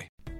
Bye.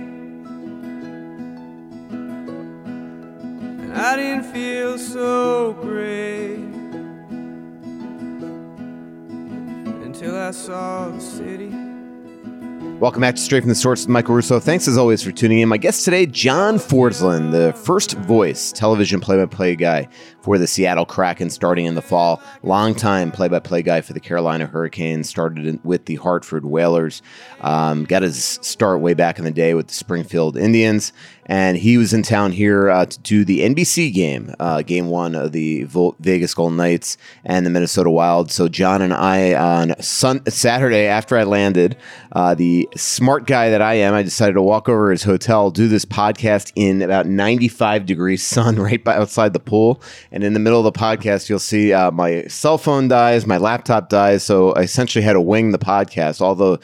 I didn't feel so great until I saw the city. Welcome back to Straight from the Source with Michael Russo. Thanks as always for tuning in. My guest today, John Forslund, the first voice television play-by-play guy for the Seattle Kraken starting in the fall. Longtime play-by-play guy for the Carolina Hurricanes. Started with the Hartford Whalers. Um, got his start way back in the day with the Springfield Indians. And he was in town here uh, to do the NBC game, uh, game one of the Vo- Vegas Golden Knights and the Minnesota Wild. So John and I on sun- Saturday after I landed, uh, the smart guy that I am, I decided to walk over his hotel, do this podcast in about 95 degrees sun right by outside the pool. And in the middle of the podcast, you'll see uh, my cell phone dies, my laptop dies. So I essentially had to wing the podcast, although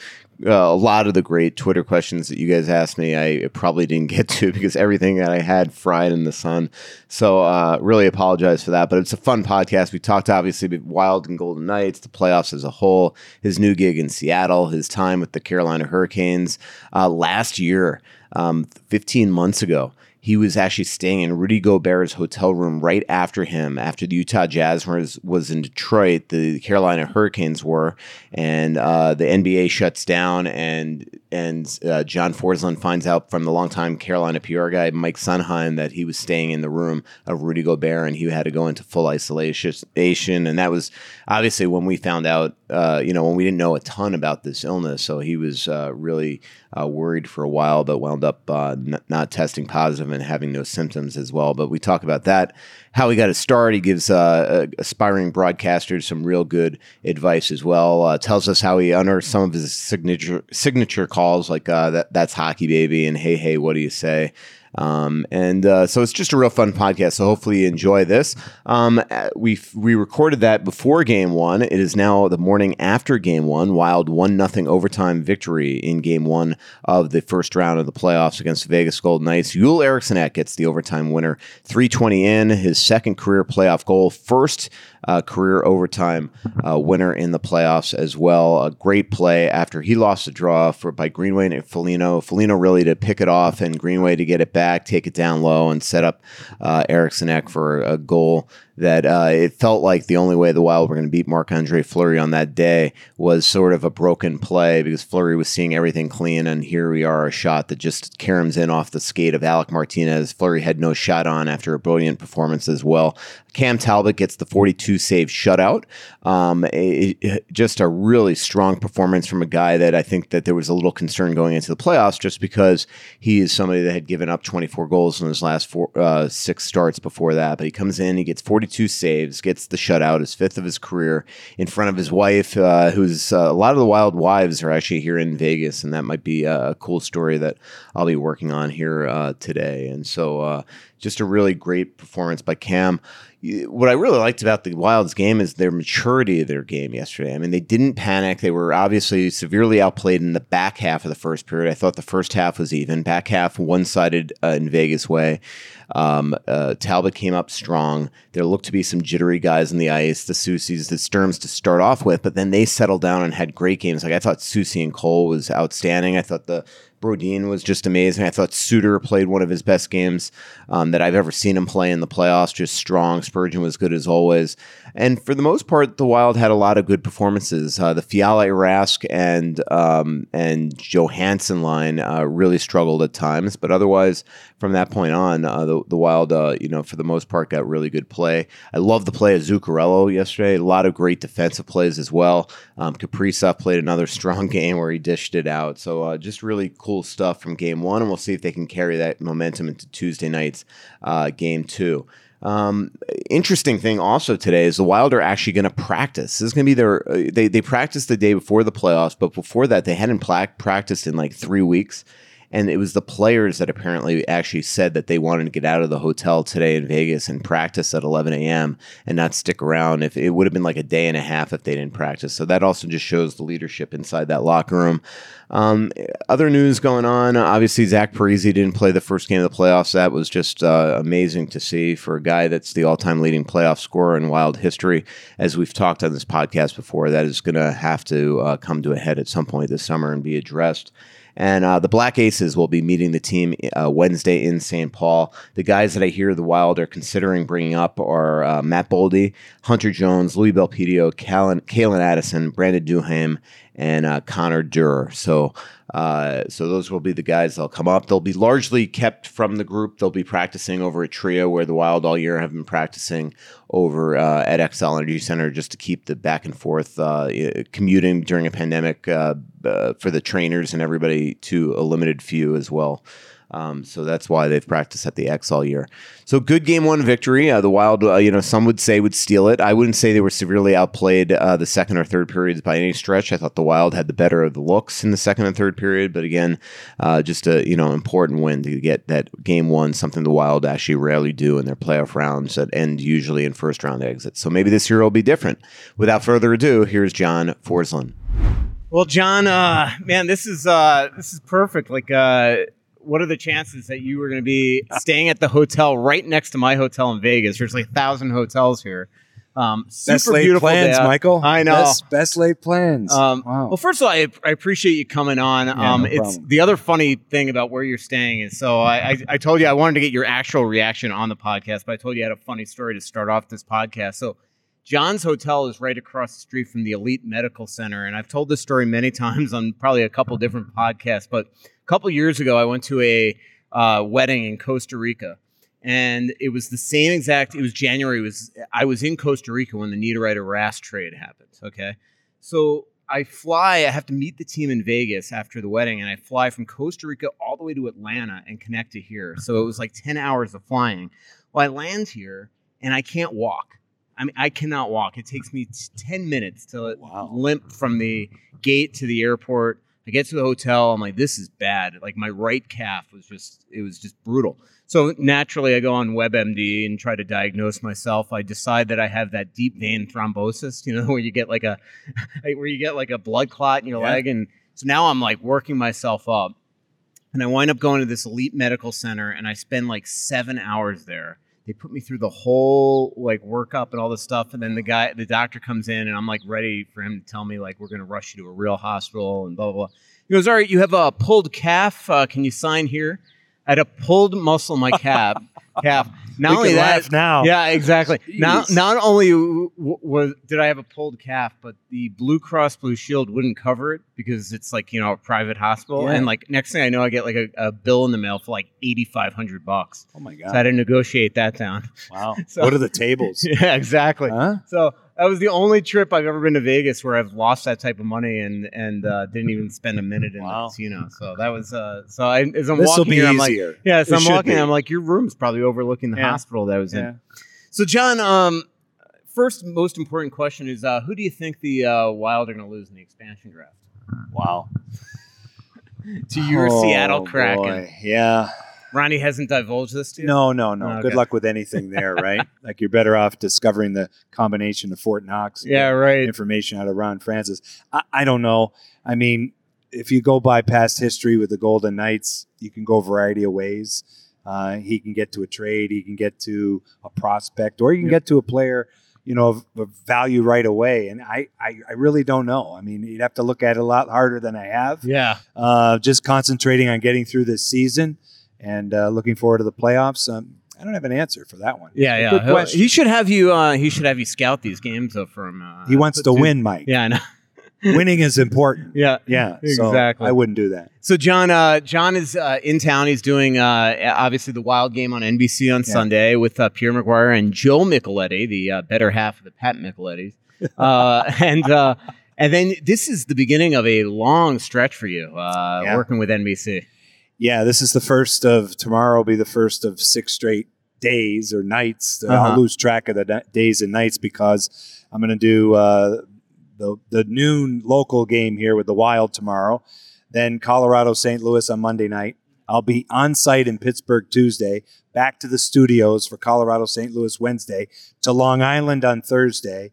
uh, a lot of the great Twitter questions that you guys asked me, I probably didn't get to because everything that I had fried in the sun. So, uh, really apologize for that. But it's a fun podcast. We talked obviously about Wild and Golden Knights, the playoffs as a whole, his new gig in Seattle, his time with the Carolina Hurricanes uh, last year, um, 15 months ago he was actually staying in Rudy Gobert's hotel room right after him, after the Utah Jazz was, was in Detroit, the Carolina Hurricanes were, and uh, the NBA shuts down, and and uh, John Forslund finds out from the longtime Carolina PR guy Mike Sunheim that he was staying in the room of Rudy Gobert, and he had to go into full isolation, and that was obviously when we found out, uh, you know, when we didn't know a ton about this illness, so he was uh, really uh, worried for a while, but wound up uh, n- not testing positive and having no symptoms as well. But we talk about that, how he got his start. He gives uh, aspiring broadcasters some real good advice as well. Uh, tells us how he unearthed some of his signature signature calls, like uh, that that's hockey baby and hey hey, what do you say? Um, and uh, so it's just a real fun podcast. So hopefully you enjoy this. Um, we we recorded that before game one. It is now the morning after game one. Wild one nothing overtime victory in game one of the first round of the playoffs against Vegas Golden Knights. Joel Eriksson gets the overtime winner, 320 in, his second career playoff goal, first uh, career overtime uh, winner in the playoffs as well. A great play after he lost the draw for by Greenway and Foligno. Foligno really to pick it off and Greenway to get it back, take it down low, and set up uh, Eriksson for a goal that uh, it felt like the only way the Wild were going to beat Marc Andre Fleury on that day was sort of a broken play because Fleury was seeing everything clean, and here we are, a shot that just caroms in off the skate of Alec Martinez. Fleury had no shot on after a brilliant performance as well. Cam Talbot gets the 42 save shutout. Um, it, it, just a really strong performance from a guy that I think that there was a little concern going into the playoffs just because he is somebody that had given up 24 goals in his last four, uh, six starts before that. But he comes in, he gets 42 saves, gets the shutout, his fifth of his career, in front of his wife, uh, who's uh, a lot of the Wild wives are actually here in Vegas, and that might be a cool story that I'll be working on here uh, today. And so, uh, just a really great performance by Cam what I really liked about the Wild's game is their maturity of their game yesterday. I mean, they didn't panic. They were obviously severely outplayed in the back half of the first period. I thought the first half was even. Back half, one sided uh, in Vegas way. Um, uh, Talbot came up strong. There looked to be some jittery guys in the ice, the Soucies, the Sturms to start off with, but then they settled down and had great games. Like I thought Soucy and Cole was outstanding. I thought the Brodin was just amazing. I thought Suter played one of his best games um, that I've ever seen him play in the playoffs. Just strong. Spurgeon was good as always. And for the most part, the Wild had a lot of good performances. Uh, the Fiala, Rask, and um, and Johansson line uh, really struggled at times, but otherwise, from that point on, uh, the, the Wild, uh, you know, for the most part, got really good play. I love the play of Zuccarello yesterday. A lot of great defensive plays as well. Um, Kaprizov played another strong game where he dished it out. So uh, just really cool stuff from game one, and we'll see if they can carry that momentum into Tuesday night's uh, game two. Um, interesting thing also today is the Wild are actually going to practice. This is going to be their uh, they they practiced the day before the playoffs, but before that they hadn't practiced in like three weeks. And it was the players that apparently actually said that they wanted to get out of the hotel today in Vegas and practice at 11 a.m. and not stick around. If it would have been like a day and a half if they didn't practice. So that also just shows the leadership inside that locker room. Um, other news going on. Obviously, Zach Parise didn't play the first game of the playoffs. That was just uh, amazing to see for a guy that's the all-time leading playoff scorer in Wild history. As we've talked on this podcast before, that is going to have to uh, come to a head at some point this summer and be addressed. And uh, the Black Aces will be meeting the team uh, Wednesday in St. Paul. The guys that I hear the Wild are considering bringing up are uh, Matt Boldy, Hunter Jones, Louis Belpedio, Calen Addison, Brandon Duhaime, and uh, Connor Dewar. So, uh, so those will be the guys that'll come up. They'll be largely kept from the group. They'll be practicing over at TRIA, where the Wild all year have been practicing over uh, at Xcel Energy Center, just to keep the back and forth uh, commuting during a pandemic uh, for the trainers and everybody to a limited few as well. Um, so that's why they've practiced at the X all year. So good game one victory. Uh, the Wild, uh, you know, some would say would steal it. I wouldn't say they were severely outplayed uh, the second or third periods by any stretch. I thought the Wild had the better of the looks in the second and third period, but again, uh, just a you know important win to get that game one. Something the Wild actually rarely do in their playoff rounds that end usually in first round exits. So maybe this year will be different. Without further ado, here's John Forslund. Well, John, uh, man, this is uh, this is perfect. Like, uh, what are the chances that you were going to be staying at the hotel right next to my hotel in Vegas? There's like a thousand hotels here. Um, super best laid beautiful plans, day. Michael. I know. Best, best laid plans. Um, wow. Well, first of all, I, I appreciate you coming on. um, no it's problem. the other funny thing about where you're staying is so I, I, I told you I wanted to get your actual reaction on the podcast, but I told you I had a funny story to start off this podcast. So John's hotel is right across the street from the Elite Medical Center, and I've told this story many times on probably a couple different podcasts. But couple years ago, I went to a uh, wedding in Costa Rica, and it was the same exact. It was January. It was I was in Costa Rica when the Niederreiter Rask trade happened. Okay, so I fly. I have to meet the team in Vegas after the wedding, and I fly from Costa Rica all the way to Atlanta and connect to here. So it was like ten hours of flying. Well, I land here and I can't walk. I mean, I cannot walk. It takes me t- 10 minutes to limp from the gate to the airport. I get to the hotel. I'm like, this is bad. Like my right calf was just, it was just brutal. So naturally, I go on WebMD and try to diagnose myself. I decide that I have that deep vein thrombosis, you know, where you get like a, where you get like a blood clot in your Yeah. leg. And so now I'm like working myself up. And I wind up going to this elite medical center and I spend like seven hours there. They put me through the whole like workup and all this stuff. And then the guy, the doctor comes in and I'm like ready for him to tell me like, we're going to rush you to a real hospital and blah, blah, blah. He goes, all right, you have a pulled calf. Uh, can you sign here? I had a pulled muscle in my calf. calf. Not We only can that, laugh now. yeah, exactly. Not Jeez. not only w- w- was did I have a pulled calf, but the Blue Cross Blue Shield wouldn't cover it because it's like you know a private hospital. Yeah. And like next thing I know, I get like a, a bill in the mail for like eighty five hundred bucks. Oh my god So I had to negotiate that down. Wow. So- what are the tables? yeah, exactly. Huh? So that was the only trip I've ever been to Vegas where I've lost that type of money and and uh, didn't even spend a minute in Wow. the casino. So that was uh, so. I, as I'm This walking, here, I'm like, yeah. So It I'm walking. be. I'm like, your room's probably overlooking the Yeah. hospital that I was Yeah. in. So John, um, first most important question is, uh, who do you think the uh, Wild are going to lose in the expansion draft? Wow. To your Oh, Seattle Kraken. boy. Yeah. Ronnie hasn't divulged this to you. No, no, no. Okay. Good luck with anything there, right? like you're better off discovering the combination of Fort Knox. Yeah, right. Information out of Ron Francis. I, I don't know. I mean, if you go by past history with the Golden Knights, you can go a variety of ways. Uh, he can get to a trade, he can get to a prospect, or you can get to a player, you know, of, of value right away. And I, I, I really don't know. I mean, you'd have to look at it a lot harder than I have Yeah. uh, just concentrating on getting through this season and uh, looking forward to the playoffs. Um, I don't have an answer for that one. Yeah, yeah. Good question. He should have you. Uh, he should have you scout these games though for him. Uh, He wants to win, Mike. Yeah, I know. Winning is important. Yeah, Yeah, so Exactly. I wouldn't do that. So John, uh, John is uh, in town. He's doing uh, obviously the Wild game on NBC on Yeah. Sunday with uh, Pierre McGuire and Joe Micheletti, the uh, better half of the Pat Michelettis, uh, and uh, and then this is the beginning of a long stretch for you uh, Yeah. working with NBC. Yeah, this is the first of tomorrow. Will be the first of six straight days or nights. Uh-huh. I'll lose track of the days and nights because I'm going to do uh, the the noon local game here with the Wild tomorrow. Then Colorado St. Louis on Monday night. I'll be on site in Pittsburgh Tuesday. Back to the studios for Colorado St. Louis Wednesday. To Long Island on Thursday.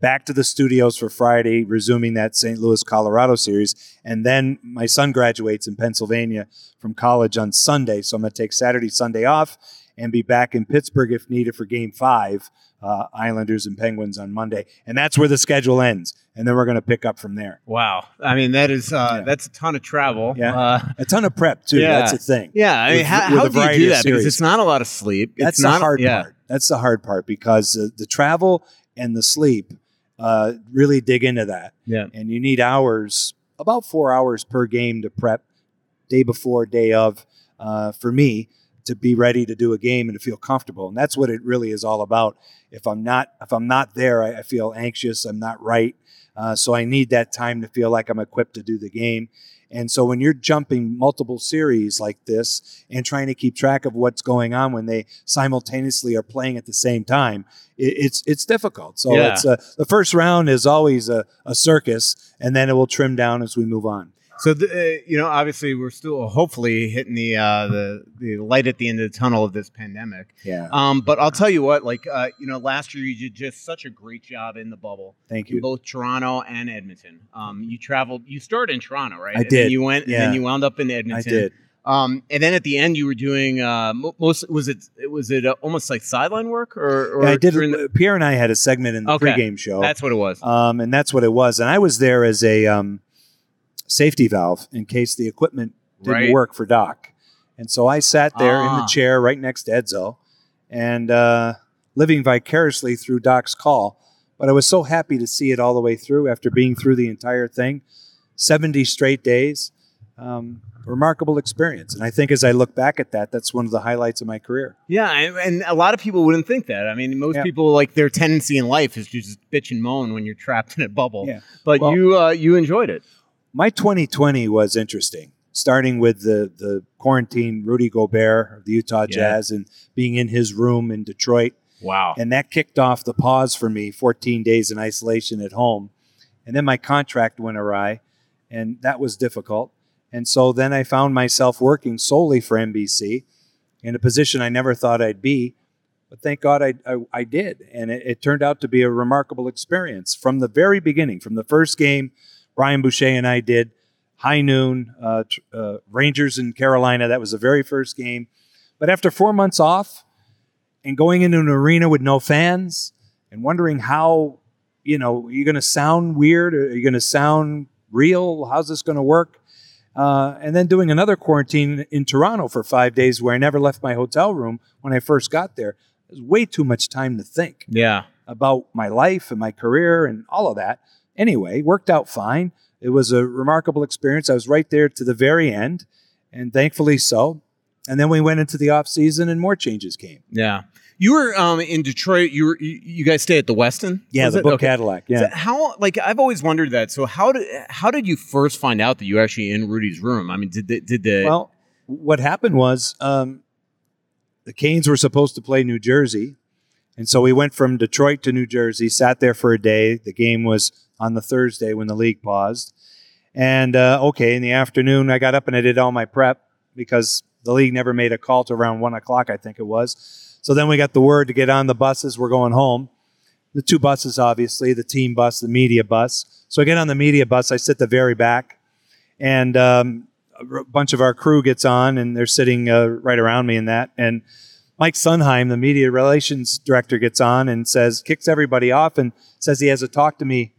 Back to the studios for Friday, resuming that St. Louis Colorado series. And then my son graduates in Pennsylvania from college on Sunday. So I'm going to take Saturday, Sunday off and be back in Pittsburgh if needed for game five, uh, Islanders and Penguins on Monday. And that's where the schedule ends. And then we're going to pick up from there. Wow, I mean that is uh, Yeah. that's a ton of travel. Yeah. Uh, A ton of prep, too. Yeah. That's a thing. yeah. I mean, With- how, with how do you do that? Because it's not a lot of sleep. That's it's the not, hard yeah. part. That's the hard part because uh, the travel and the sleep uh, really dig into that. Yeah. And you need hours, about four hours per game to prep, day before, day of, uh, for me to be ready to do a game and to feel comfortable. And that's what it really is all about. If I'm not, if I'm not there, I, I feel anxious. I'm not right. Uh, so I need that time to feel like I'm equipped to do the game. And so when you're jumping multiple series like this and trying to keep track of what's going on when they simultaneously are playing at the same time, it, it's it's difficult. So Yeah. it's uh, the first round is always a, a circus, and then it will trim down as we move on. So the, uh, you know, obviously, we're still hopefully hitting the uh, the the light at the end of the tunnel of this pandemic. Yeah. Um, but I'll tell you what, like uh, you know, last year you did just such a great job in the bubble. Thank in you. both Toronto and Edmonton. Um, you traveled. You started in Toronto, right? I And then did, you went, and yeah. then you wound up in Edmonton. I did. Um, and then at the end, you were doing uh, most. Was it? Was it uh, almost like sideline work, or, or Yeah, I did. the- Pierre and I had a segment in the Okay. pregame show. that's what it was. um, and that's what it was. And I was there as a um, safety valve in case the equipment didn't Right. work for Doc. And so I sat there in Ah. the chair right next to Edzo and uh, living vicariously through Doc's call. But I was so happy to see it all the way through after being through the entire thing 70 straight days. Um, remarkable experience. And I think as I look back at that, that's one of the highlights of my career. Yeah, and, and a lot of people wouldn't think that. I mean, most Yeah. people like their tendency in life is to just bitch and moan when you're trapped in a bubble. Yeah. But Well- you uh, you enjoyed it. My 2020 was interesting, starting with the the quarantine Rudy Gobert of the Utah Yeah. Jazz and being in his room in Detroit, Wow. and that kicked off the pause for me. 14 days in isolation at home, and then my contract went awry, and that was difficult. And so then I found myself working solely for NBC in a position I never thought I'd be. But thank God I, I, I did. And it, it turned out to be a remarkable experience from the very beginning, from the first game Brian Boucher and I did, high noon, uh, uh, Rangers in Carolina. That was the very first game. But after four months off and going into an arena with no fans and wondering how, you know, are you going to sound weird? Are you going to sound real? How's this going to work? Uh, and then doing another quarantine in Toronto for five days where I never left my hotel room when I first got there. It was way too much time to think Yeah. about my life and my career and all of that. Anyway, worked out fine. It was a remarkable experience. I was right there to the very end, and thankfully so. And then we went into the off season, and more changes came. Yeah. You were um, in Detroit. You were you, you guys stay at the Westin. Yeah, the it? book Okay. Cadillac. So Yeah. how like I've always wondered that. So how did how did you first find out that you were actually in Rudy's room? I mean, did the, did the Well, what happened was um, the Canes were supposed to play New Jersey, and so we went from Detroit to New Jersey. Sat there for a day. The game was on the Thursday when the league paused, and uh, okay, in the afternoon I got up and I did all my prep because the league never made a call to around one o'clock, I think it was. So then we got the word to get on the buses. We're going home. The two buses, obviously, the team bus, the media bus. So I get on the media bus. I sit the very back, and um, a bunch of our crew gets on, and they're sitting uh, right around me in that. And Mike Sunheim, the media relations director, gets on and says, kicks everybody off, and says he has to talk to me,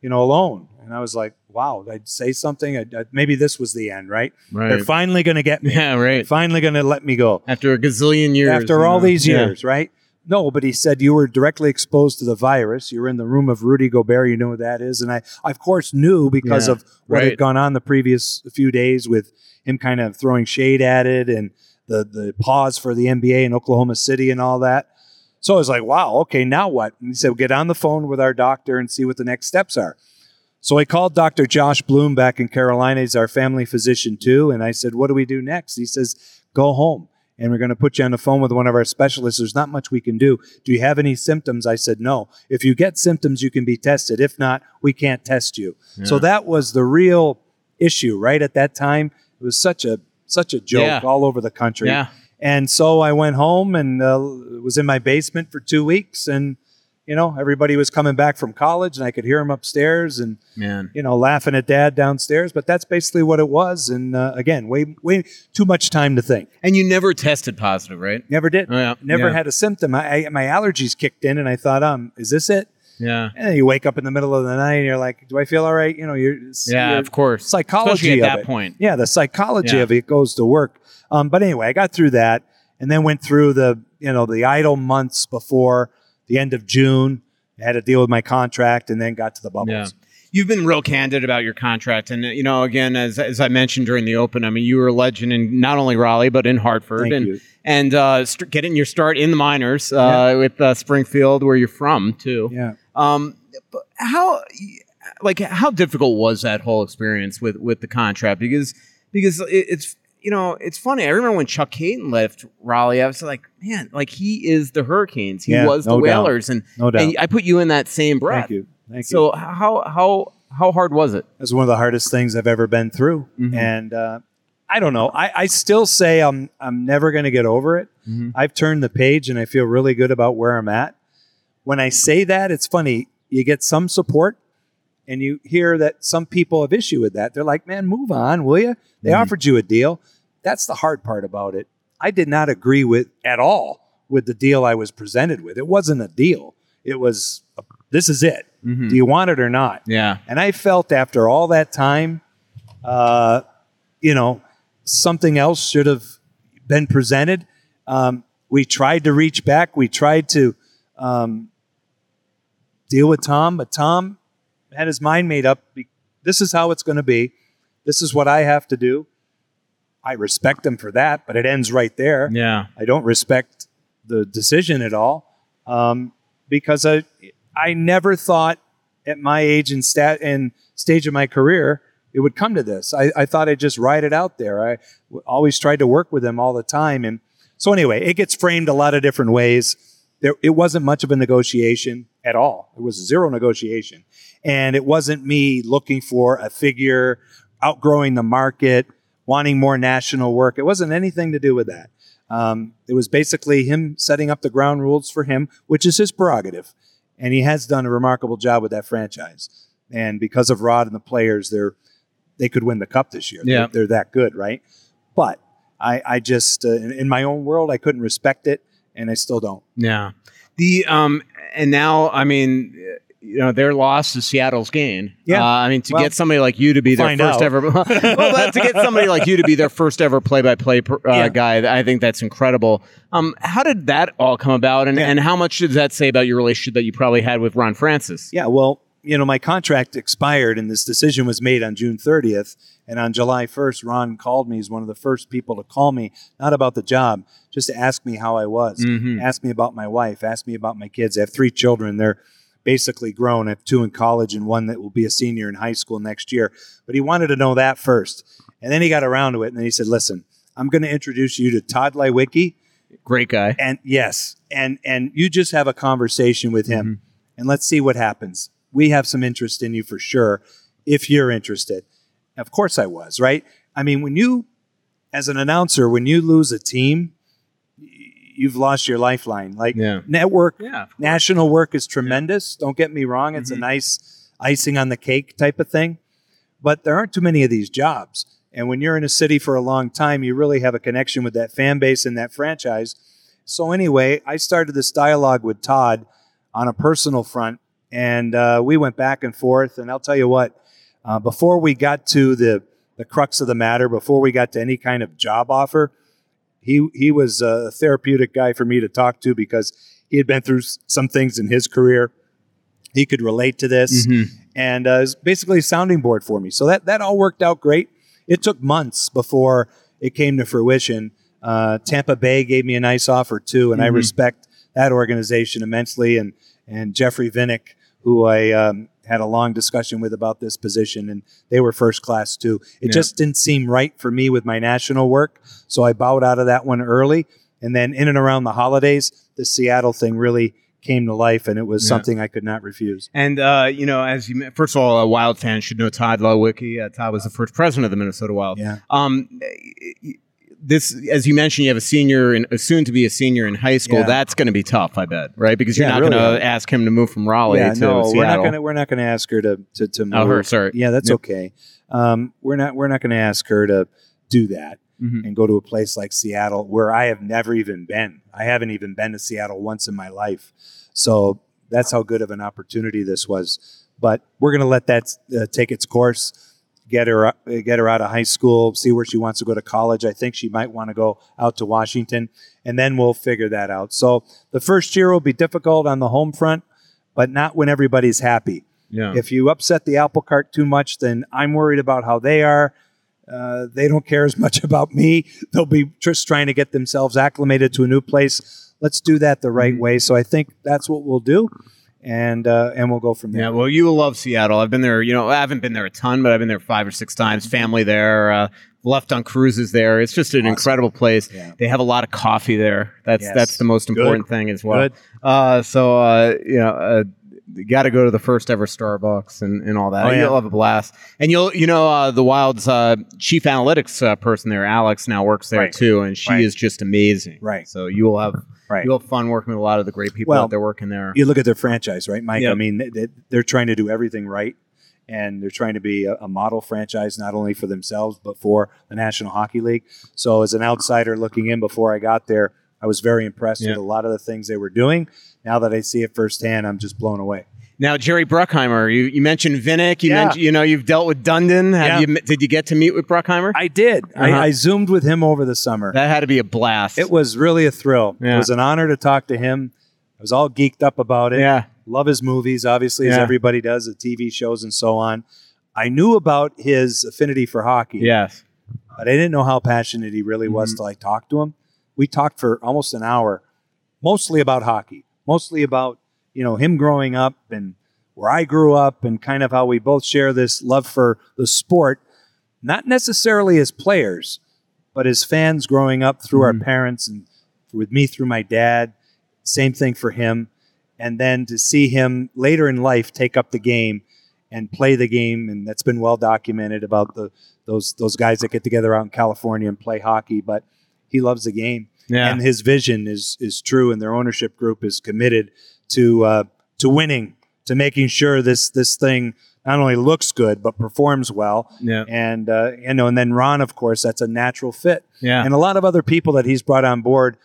you know, alone. And I was like, wow, I'd say something? I, I, maybe this was the end, right? Right. They're finally going to get me. yeah right Finally going to let me go after a gazillion years after all know? these Yeah. years, right? No, but he said you were directly exposed to the virus. You were in the room of Rudy Gobert. You know who that is, and I, I of course, knew because Yeah, of what right. had gone on the previous few days with him kind of throwing shade at it and the the pause for the NBA in Oklahoma City and all that. So I was like, wow, okay, now what? And he said, get on the phone with our doctor and see what the next steps are. So I called Dr. Josh Bloom back in Carolina. He's our family physician too. And I said, what do we do next? He says, go home and we're going to put you on the phone with one of our specialists. There's not much we can do. Do you have any symptoms? I said, no. If you get symptoms, you can be tested. If not, we can't test you. So that was the real issue, right? At that time, it was such a, such a joke Yeah. all over the country. Yeah. And so I went home and uh, was in my basement for two weeks. And, you know, everybody was coming back from college and I could hear them upstairs and, man you know, laughing at dad downstairs. But that's basically what it was. And uh, again, way, way too much time to think. and you never tested positive right Never did. Oh, yeah. Never Yeah. had a symptom. I, I, my allergies kicked in and I thought, um, is this it? Yeah And then you wake up in the middle of the night and you're like, do I feel all right? You know, you're, yeah you're- of course psychology Especially at that it. point Yeah, the psychology Yeah. of it goes to work. Um, but anyway, I got through that and then went through the you know the idle months before the end of June. I had to deal with my contract and then got to the bubbles. Yeah. You've been real candid about your contract, and uh, you know, again, as as I mentioned during the open, I mean, you were a legend in not only Raleigh but in Hartford, Thank and you. and uh, st- getting your start in the minors uh, with uh, Springfield, where you're from, too. Yeah. Um, but how, like, how difficult was that whole experience with with the contract? Because because it, it's you know it's funny. I remember when Chuck Kaiton left Raleigh, I was like, man, like he is the Hurricanes. He Yeah, was the no doubt. Whalers, and No doubt. and I put you in that same breath. Thank you. Thank you. So how how how hard was it? It was one of the hardest things I've ever been through. Mhm. And uh, I don't know. I, I still say I'm I'm never going to get over it. Mhm. I've turned the page and I feel really good about where I'm at. When I say that, it's funny. You get some support and you hear that some people have issue with that. They're like, man, move on, will you? They Mhm. offered you a deal. That's the hard part about it. I did not agree with at all with the deal I was presented with. It wasn't a deal. It was, this is it. Mhm. Do you want it or not? Yeah. And I felt after all that time, uh, you know, something else should have been presented. Um, we tried to reach back. We tried to um, deal with Tom, but Tom had his mind made up. This is how it's going to be. This is what I have to do. I respect him for that, but it ends right there. Yeah. I don't respect the decision at all um, because I I never thought at my age and stat and stage of my career it would come to this. I, I thought I'd just ride it out there. I w- always tried to work with him all the time, and so anyway, it gets framed a lot of different ways. There, it wasn't much of a negotiation at all. It was zero negotiation, and it wasn't me looking for a figure, outgrowing the market, wanting more national work. It wasn't anything to do with that. Um, it was basically him setting up the ground rules for him, which is his prerogative. And he has done a remarkable job with that franchise. And because of Rod and the players, they're they could win the cup this year. Yeah. They're, they're that good, right? But I, I just uh, in, in my own world, I couldn't respect it, and I still don't. Yeah. The um and now I mean you know their loss is Seattle's gain. Yeah. Uh, I mean to Well, get somebody like you to be their first out. ever. well, but to get somebody like you to be their first ever play-by-play uh, Yeah. guy, I think that's incredible. Um, how did that all come about, and Yeah. and how much does that say about your relationship that you probably had with Ron Francis? Yeah, well, you know, my contract expired and this decision was made on June 30th. And on July 1st, Ron called me. He's one of the first people to call me, not about the job, just to ask me how I was, Mhm. ask me about my wife, ask me about my kids. I have three children. They're basically grown. I have two in college and one that will be a senior in high school next year. But he wanted to know that first. And then he got around to it and then he said, listen, I'm going to introduce you to Todd Leiweke. Great guy. And yes, and and you just have a conversation with him, and let's see what happens. We have some interest in you for sure, if you're interested. Of course, I was right. I mean, when you, as an announcer, when you lose a team, you've lost your lifeline. Like Yeah. network, Yeah. national work is tremendous. Don't get me wrong; it's a mm-hmm. nice icing on the cake type of thing. But there aren't too many of these jobs. And when you're in a city for a long time, you really have a connection with that fan base and that franchise. So, anyway, I started this dialogue with Todd on a personal front, and uh, we went back and forth. And I'll tell you what, uh, before we got to the, the crux of the matter, before we got to any kind of job offer, he, he was a therapeutic guy for me to talk to because he had been through some things in his career. He could relate to this and uh, is basically a sounding board for me. So that that all worked out great. It took months before it came to fruition. Uh, Tampa Bay gave me a nice offer too, and I respect that organization immensely. And and Jeffrey Vinik, who I um, had a long discussion with about this position, and they were first class too. It Yeah. just didn't seem right for me with my national work, so I bowed out of that one early. And then in and around the holidays, the Seattle thing really came to life, and it was Yeah. something I could not refuse. And uh, you know, as you first of all, a Wild fan should know Todd Leiweke. Uh, Todd was the first president of the Minnesota Wild. Yeah. Um, this, as you mentioned, you have a senior and soon to be a senior in high school. Yeah. That's going to be tough, I bet, right? Because you're Yeah, not really. going to ask him to move from Raleigh yeah, to no, Seattle. we're not gonna we're not gonna ask her to to, to move. Oh, her, sorry. Yeah, that's Yep. okay. Um, we're not we're not gonna ask her to do that Mhm. and go to a place like Seattle where I have never even been. I haven't even been to Seattle once in my life. So that's how good of an opportunity this was. But we're gonna let that uh, take its course. Get her, uh, get her out of high school. See where she wants to go to college. I think she might want to go out to Washington, and then we'll figure that out. So the first year will be difficult on the home front, but not when everybody's happy. Yeah. If you upset the apple cart too much, then I'm worried about how they are. Uh, they don't care as much about me. They'll be just trying to get themselves acclimated to a new place. Let's do that the right way. So I think that's what we'll do, and uh, and we'll go from there. Yeah, well, you will love Seattle. I've been there. You know, I haven't been there a ton, but I've been there five or six times. Family there, uh, left on cruises there. It's just an incredible place. Yeah. They have a lot of coffee there. That's Yes. that's the most Good. important thing as well. Good. Uh, so uh, you know. Uh, you got to go to the first ever Starbucks and, and all that. Oh, yeah. You'll have a blast. And you'll, you know, uh, the Wild's uh, chief analytics uh, person there, Alex, now works there Right. too, and she Right. is just amazing. Right. So you will have, Right. you'll have fun working with a lot of the great people Well, out there working there. You look at their franchise, right, Mike? Yeah. I mean, they, they're trying to do everything right, and they're trying to be a, a model franchise not only for themselves but for the National Hockey League. So, as an outsider looking in before I got there, I was very impressed Yeah. with a lot of the things they were doing. Now that I see it firsthand, I'm just blown away. Now, Jerry Bruckheimer, you, you mentioned Vinik. You Yeah. mentioned, you know, you've dealt with Dundon. Have Yeah. you, did you get to meet with Bruckheimer? I did. Uh-huh. I, I zoomed with him over the summer. that had to be a blast. It was really a thrill. Yeah. It was an honor to talk to him. I was all geeked up about it. Yeah. Love his movies, obviously, as everybody does, the TV shows and so on. I knew about his affinity for hockey, Yes. but I didn't know how passionate he really Mm-hmm. was till I talked to him. We talked for almost an hour, mostly about hockey, mostly about you know him growing up and where I grew up, and kind of how we both share this love for the sport, not necessarily as players, but as fans growing up through Mm-hmm. our parents and with me through my dad. Same thing for him. And then to see him later in life take up the game and play the game, and that's been well documented about the those those guys that get together out in California and play hockey. But he loves the game, Yeah. and his vision is is true, and their ownership group is committed to uh, to winning, to making sure this this thing not only looks good but performs well. Yeah. And uh, you know, and then Ron, of course, that's a natural fit. Yeah. And a lot of other people that he's brought on board,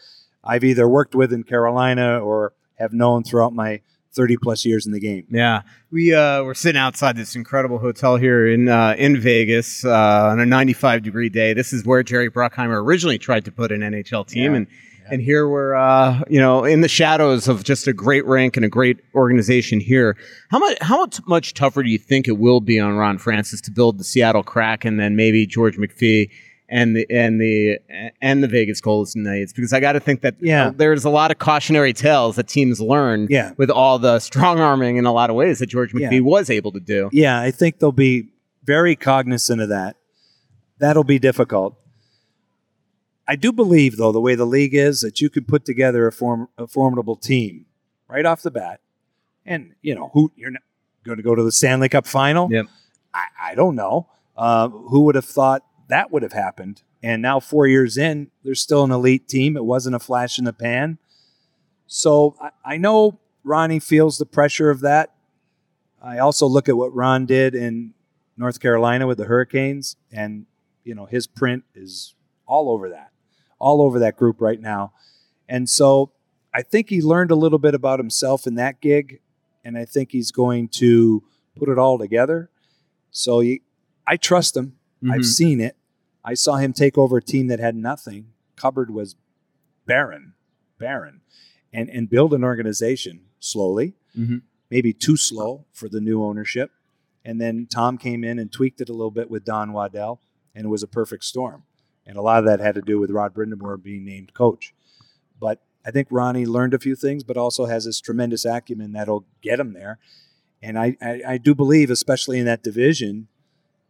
I've either worked with in Carolina or have known throughout my 30 plus years in the game. Yeah, we uh, we're sitting outside this incredible hotel here in uh, in Vegas uh, on a 95 degree day. This is where Jerry Bruckheimer originally tried to put an NHL team, Yeah. and And here we're, uh, you know, in the shadows of just a great rank and a great organization here. How much, how much- much tougher do you think it will be on Ron Francis to build the Seattle Kraken then maybe George McPhee and the and the and the Vegas Golden Knights? Because I got to think that Yeah. there's a lot of cautionary tales that teams learn Yeah. with all the strong arming in a lot of ways that George McPhee Yeah. was able to do. Yeah, I think they'll be very cognizant of that. That'll be difficult. I do believe, though, the way the league is, that you could put together a, form, a formidable team right off the bat. And, you know, who you're not going to go to the Stanley Cup final? Yep. I, I don't know. Uh, who would have thought that would have happened? And now, four years in, there's still an elite team. It wasn't a flash in the pan. So I, I know Ronnie feels the pressure of that. I also look at what Ron did in North Carolina with the Hurricanes, and you know his print is all over that, all over that group right now. And so I think he learned a little bit about himself in that gig, and I think he's going to put it all together. So he, I trust him. I've Mhm. seen it. I saw him take over a team that had nothing. Cupboard was barren, barren, and and build an organization slowly Mhm. maybe too slow for the new ownership. And then Tom came in and tweaked it a little bit with Don Waddell, and it was a perfect storm. And a lot of that had to do with Rod Brind'Amour being named coach. But I think Ronnie learned a few things, but also has this tremendous acumen that'll get him there. And I, I, I do believe, especially in that division,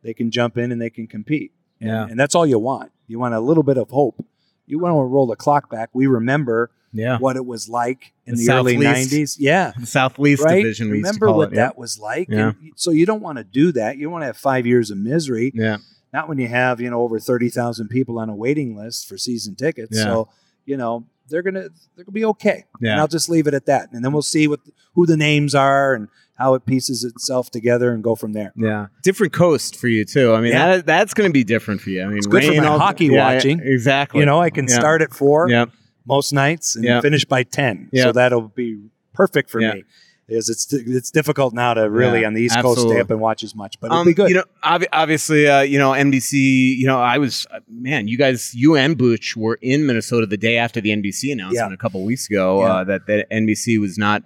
they can jump in and they can compete. And, Yeah. and that's all you want. You want a little bit of hope. You want to roll the clock back. We remember Yeah. what it was like in The the, early Southeast. 90s. Yeah The Southeast right? Division. We used to Remember what it, yeah. that was like. Yeah. And so you don't want to do that. You want to have five years of misery. Yeah. Not when you have you know over thirty thousand people on a waiting list for season tickets. Yeah. So you know they're gonna they're gonna be okay. Yeah. And I'll just leave it at that, and then we'll see what who the names are and how it pieces itself together and go from there. Yeah, different coast for you too. I mean, Yeah. that that's going to be different for you. I mean, It's good for my all- hockey yeah, watching. Exactly. You know, I can Yeah. start at four Yeah. most nights and Yeah. finish by ten. Yeah. So that'll be perfect for Yeah. me. Because it's it's difficult now to really Yeah, on the East Coast stay up and watch as much, but it'll Um, be good. You know, obvi- obviously, uh, you know, NBC. You know, I was uh, man. You guys, you and Butch were in Minnesota the day after the NBC announcement Yeah. a couple weeks ago Yeah. uh, that that NBC was not.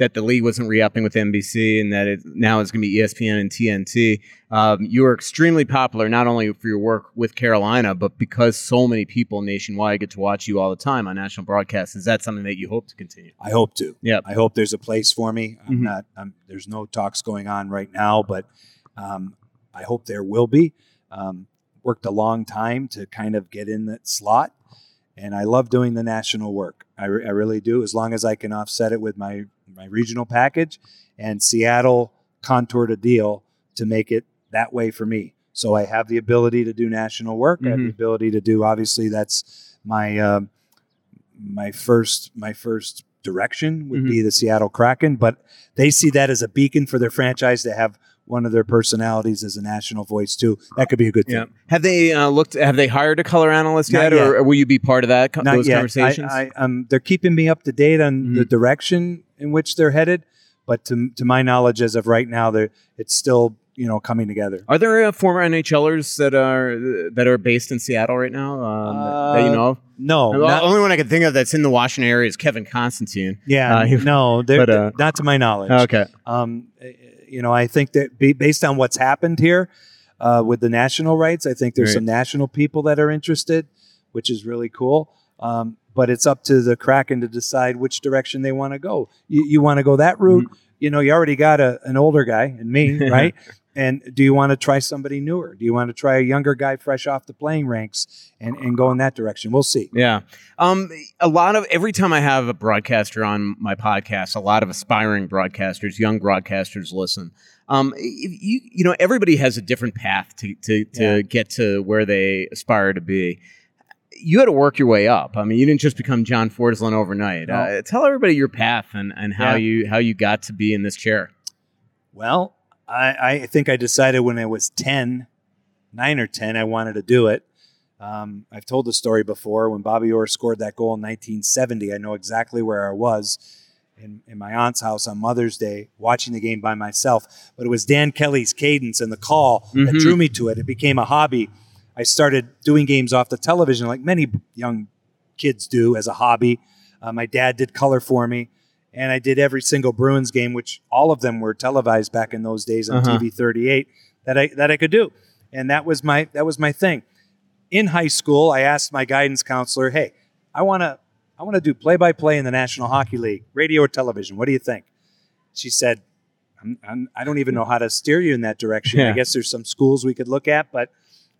That the league wasn't re-upping with NBC and that it now is going to be ESPN and TNT. Um, you are extremely popular not only for your work with Carolina, but because so many people nationwide get to watch you all the time on national broadcasts. Is that something that you hope to continue? I hope to. Yeah. I hope there's a place for me. I'm Mhm. not. I'm, there's no talks going on right now, but um, I hope there will be. Um, worked a long time to kind of get in that slot, and I love doing the national work. I, re- I really do. As long as I can offset it with my my regional package, and Seattle contoured a deal to make it that way for me. So I have the ability to do national work. I have the Mhm. ability to do. Obviously, that's my. Um, my first my first direction would be the Seattle Kraken, but they see that as a beacon for their franchise to have one of their personalities as a national voice too. That could be a good thing. Yeah. Have they uh, looked? Have they hired a color analyst yet, yet. or will you be part of that? co- Not those yet. conversations. I, I, um, they're keeping me up to date on the Mhm. direction in which they're headed, but to, to my knowledge, as of right now, it's still you know coming together. are there uh, former NHLers that are that are based in Seattle right now um, that- that you Uh, know of? No, the not- only one I can think of that's in the Washington area is Kevin Constantine. yeah, uh, he- no, but, uh, not to my knowledge. Okay. Um, eh, you know, I think that based on what's happened here uh, with the national rights, I think there's Right. some national people that are interested, which is really cool. Um, but it's up to the Kraken to decide which direction they want to go. You, you want to go that route? Mm-hmm. You know, you already got a, an older guy and me, right? And do you want to try somebody newer? Do you want to try a younger guy fresh off the playing ranks and, and go in that direction? We'll see. Yeah. Um, a lot of every time I have a broadcaster on my podcast, a lot of aspiring broadcasters, young broadcasters listen. Um, you you know, everybody has a different path to to, to Yeah. get to where they aspire to be. You had to work your way up. I mean, you didn't just become John Forslund overnight. No. Uh, tell everybody your path and, and how Yeah. you how you got to be in this chair. Well, I, I think I decided when I was 10, 9 or 10, I wanted to do it. Um, I've told the story before. When Bobby Orr scored that goal in 1970, I know exactly where I was in, in my aunt's house on Mother's Day watching the game by myself. But it was Dan Kelly's cadence and the call that Mhm. drew me to it. It became a hobby. I started doing games off the television like many young kids do as a hobby. Uh, my dad did color for me, and I did every single Bruins game, which all of them were televised back in those days on Uh-huh. TV 38 that I that I could do, and that was my that was my thing. In high school, I asked my guidance counselor, "Hey, I want to I want to do play by play in the National Hockey League, radio or television. What do you think?" She said, I'm, I'm, I don't even know how to steer you in that direction. I guess there's some schools we could look at, but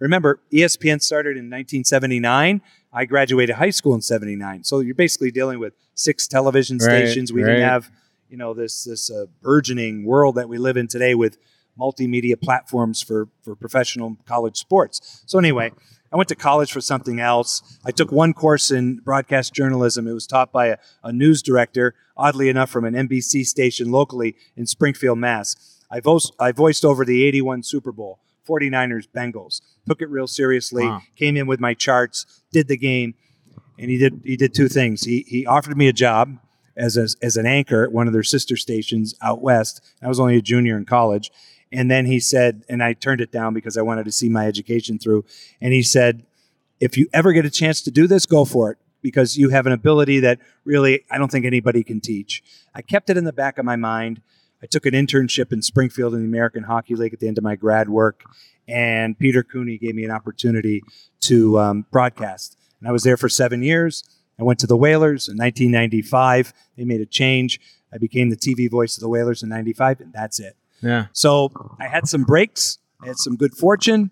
remember, ESPN started in 1979. I graduated high school in 79. So you're basically dealing with six television Right, stations. We didn't have, you know, this this uh, burgeoning world that we live in today with multimedia platforms for for professional college sports. So anyway, I went to college for something else. I took one course in broadcast journalism. It was taught by a, a news director, oddly enough, from an NBC station locally in Springfield, Mass. I, vo- I voiced over the 81 Super Bowl, 49ers, Bengals. Took it real seriously, Wow. came in with my charts, did the game, and he did he did two things. He, he offered me a job as, a, as an anchor at one of their sister stations out west. I was only a junior in college. And then he said, and I turned it down because I wanted to see my education through. And he said, if you ever get a chance to do this, go for it because you have an ability that really I don't think anybody can teach. I kept it in the back of my mind. I took an internship in Springfield in the American Hockey League at the end of my grad work, and Peter Cooney gave me an opportunity to um, broadcast. And I was there for seven years. I went to the Whalers in 1995. They made a change. I became the TV voice of the Whalers in 95, and that's it. Yeah. So I had some breaks, I had some good fortune,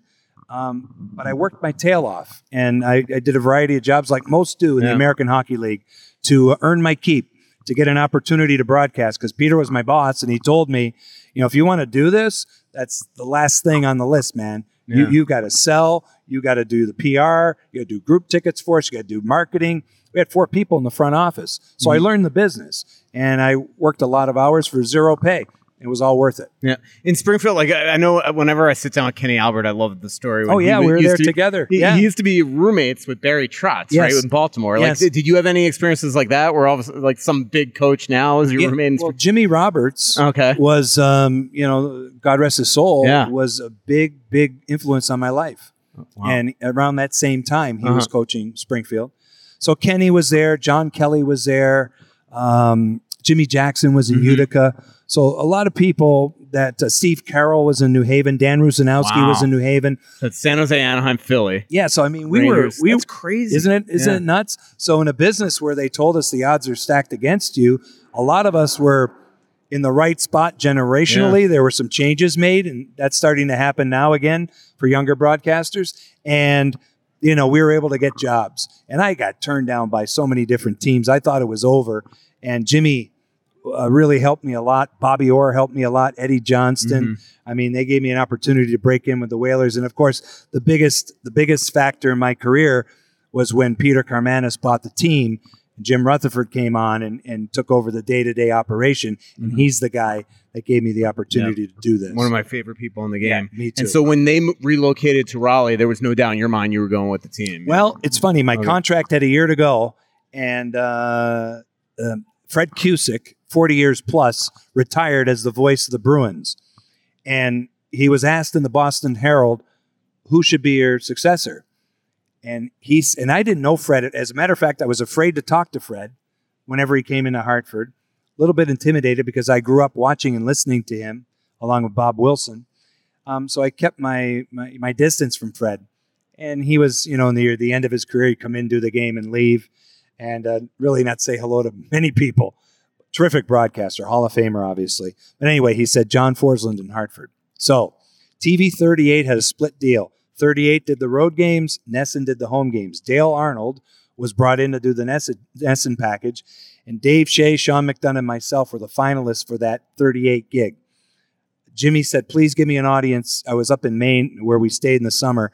um, but I worked my tail off, and I, I did a variety of jobs like most do in the American Hockey League to earn my keep, to get an opportunity to broadcast. Because Peter was my boss, and he told me, you know, if you want to do this, that's the last thing on the list, man. You Yeah. you got to sell, you got to do the PR, you got to do group tickets for us, you got to do marketing. We had four people in the front office, so I Mm-hmm. learned the business, and I worked a lot of hours for zero pay. It was all worth it. Yeah, in Springfield, like I I know, whenever I sit down with Kenny Albert, I love the story. when Oh, yeah, was- we were there to together. He, Yeah. he used to be roommates with Barry Trotz, right, Yes. in Baltimore. Like, Yes. did, did you have any experiences like that, where all of a sudden, like some big coach now is your Yeah, roommate? In well, Spring- Jimmy Roberts Okay. was, um, you know, God rest his soul, Yeah. was a big, big influence on my life. Wow. And around that same time, he Uh-huh. was coaching Springfield. So Kenny was there, John Kelly was there, um, Jimmy Jackson was in Mhm. Utica. So a lot of people that uh, Steve Carroll was in New Haven, Dan Rusanowski Wow. was in New Haven. That's San Jose, Anaheim, Philly. Yeah, so I mean, we Rangers. were we That's crazy, isn't it? Isn't Yeah. it nuts? So in a business where they told us the odds are stacked against you, a lot of us were in the right spot generationally. There were some changes made, and that's starting to happen now again for younger broadcasters. And you know, we were able to get jobs, and I got turned down by so many different teams. I thought it was over, and Jimmy. Uh, really helped me a lot. Bobby Orr helped me a lot. Eddie Johnston. I mean, they gave me an opportunity to break in with the Whalers, and of course, the biggest the biggest factor in my career was when Peter Karmanos bought the team. Jim Rutherford came on and, and took over the day to day operation, and he's the guy that gave me the opportunity to do this. One of my favorite people in the game. Yeah, me too. And so when they relocated to Raleigh, there was no doubt in your mind you were going with the team. Well, it's funny. My Okay. contract had a year to go, and uh, um Fred Cusick, 40 years plus, retired as the voice of the Bruins. And he was asked in the Boston Herald, who should be your successor? And he's and I didn't know Fred. As a matter of fact, I was afraid to talk to Fred whenever he came into Hartford. A little bit intimidated because I grew up watching and listening to him along with Bob Wilson. Um, so I kept my, my my distance from Fred and he was, you know, near the end of his career, he'd come in, do the game, and leave, and uh, really not say hello to many people. Terrific broadcaster, Hall of Famer, obviously. But anyway, he said John Forslund in Hartford. So TV 38 had a split deal. 38 did the road games, NESN did the home games. Dale Arnold was brought in to do the NESN, package, and Dave Shea, Sean McDonough, and myself were the finalists for that 38 gig. Jimmy said, please give me an audience. I was up in Maine where we stayed in the summer.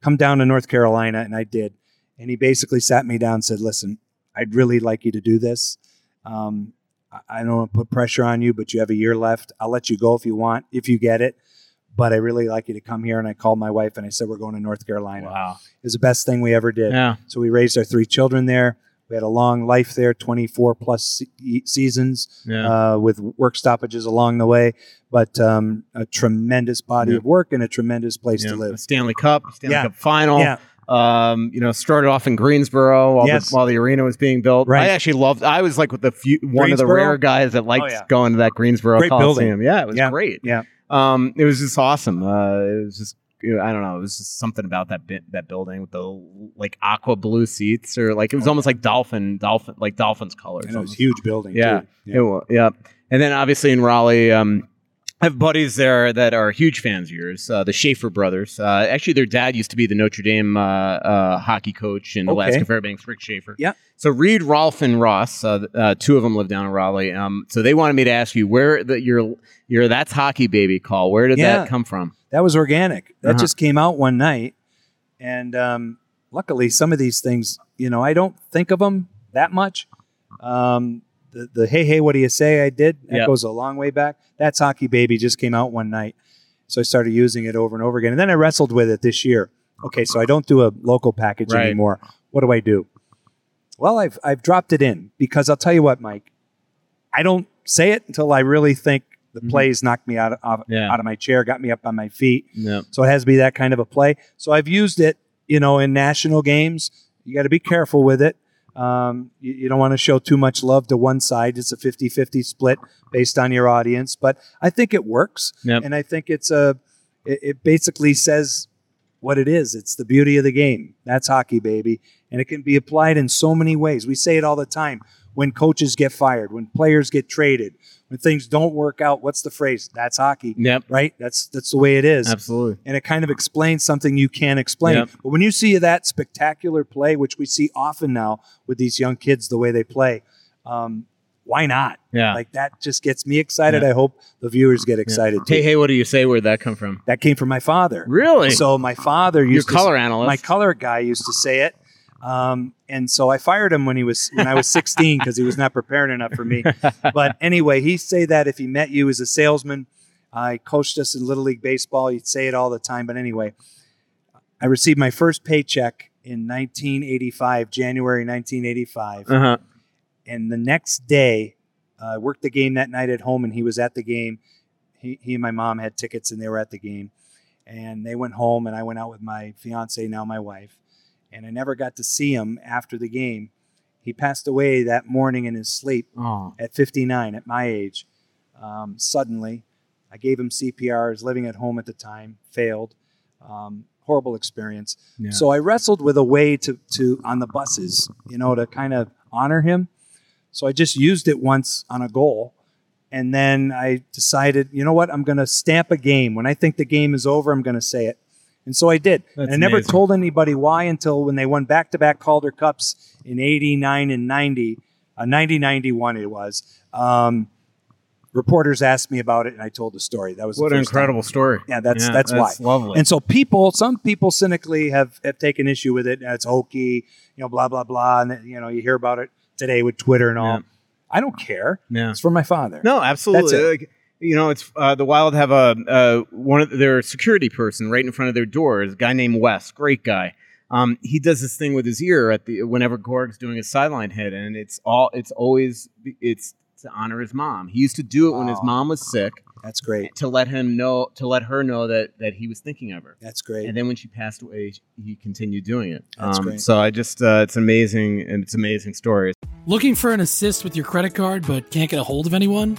Come down to North Carolina. And I did. And he basically sat me down and said, listen, I'd really like you to do this. Um, I don't want to put pressure on you, but you have a year left. I'll let you go if you want, if you get it. But I really like you to come here. And I called my wife and I said, we're going to North Carolina. wow. It was the best thing we ever did. Yeah. So we raised our three children there. We had a long life there, 24 plus seasons Yeah. uh, with work stoppages along the way, but um, a tremendous body Yeah. of work and a tremendous place Yeah. to live. Stanley Cup, Stanley. Cup final. Yeah. Um, you know, started off in Greensboro while, Yes. the, while the arena was being built. Right. I actually loved. I was like with the few one of the rare guys that liked Oh, yeah. going to that Greensboro Great building. Yeah, it was Yeah. great. Yeah. Um, it was just awesome. Uh, it was just. I don't know. It was just something about that bit, that building with the like aqua blue seats, or like it was almost like dolphin, dolphin, like dolphins colors. And it was huge building. Yeah, too. It was, yeah. And then obviously in Raleigh, um, I have buddies there that are huge fans of yours. Uh, the Schaefer brothers. Uh, actually, their dad used to be the Notre Dame uh, uh, hockey coach in Okay. Alaska Fairbanks, Rick Schaefer. Yeah. So Reed, Rolf, and Ross, uh, uh, two of them live down in Raleigh. Um, so they wanted me to ask you where the, your your that's hockey baby call. Where did Yeah. that come from? That was organic. That Uh-huh. just came out one night, and um, luckily, some of these things, you know, I don't think of them that much. Um, the, the hey hey, what do you say? I did that Yep. goes a long way back. That's hockey baby just came out one night, so I started using it over and over again, and then I wrestled with it this year. Okay, so I don't do a local package Right. anymore. What do I do? Well, I've I've dropped it in because I'll tell you what, Mike. I don't say it until I really think the Mhm. plays knocked me out of, out, Yeah. out of my chair, got me up on my feet. No. So it has to be that kind of a play. So I've used it, you know, in national games. You got to be careful with it. Um, you, you don't want to show too much love to one side. It's a 50 50 split based on your audience. But I think it works. Yep. And I think it's a, it, it basically says what it is. It's the beauty of the game. That's hockey, baby. And it can be applied in so many ways. We say it all the time when coaches get fired, when players get traded, when things don't work out. What's the phrase? That's hockey Yep. right? That's that's the way it is. Absolutely. And it kind of explains something you can't explain. Yep. But when you see that spectacular play, which we see often now with these young kids, the way they play, um, why not? Yeah. Like that just gets me excited. Yeah. I hope the viewers get excited too. Hey, hey, what do you say? Where'd that come from? That came from my father. Really? So my father Your used to, color analyst. my color guy used to say it. Um, and so I fired him when he was when I was 16 because he was not prepared enough for me. But anyway, he'd say that if he met you as a salesman, I coached us in little league baseball. He'd say it all the time. But anyway, I received my first paycheck in 1985, January 1985, Uh huh. and the next day, uh, I worked the game that night at home, and he was at the game. He, he and my mom had tickets, and they were at the game. And they went home, and I went out with my fiance, now my wife, and I never got to see him after the game. He passed away that morning in his sleep Oh. at 59, at my age. Um, suddenly, I gave him CPR. I was living at home at the time, failed. Um, horrible experience. Yeah. So I wrestled with a way to, to on the buses, you know, to kind of honor him. So I just used it once on a goal. And then I decided, you know what? I'm going to stamp a game. When I think the game is over, I'm going to say it. And so I did. That's and I never amazing. told anybody why until when they won back to back Calder Cups in 89 and 90, uh, 90 91 it was. Um, reporters asked me about it and I told the story. That was What an first time. incredible story. Yeah, that's that's, why. lovely. And so people, some people cynically have, have taken issue with it. It's hokey, you know, blah blah blah, and you know you hear about it today with Twitter and all. Yeah. I don't care. yeah. It's for my father. No, absolutely. That's. Like, you know, it's uh, the Wild have a uh, one of their security person right in front of their door. is a guy named Wes, great guy. Um, he does this thing with his ear at the whenever Gorg's doing a sideline hit, and it's all it's always it's to honor his mom. He used to do it when his mom was sick That's great. to let him know to let her know that that he was thinking of her. That's great. And then when she passed away, he continued doing it. That's um, great. So I just uh, it's amazing and it's amazing story. Looking for an assist with your credit card but can't get a hold of anyone?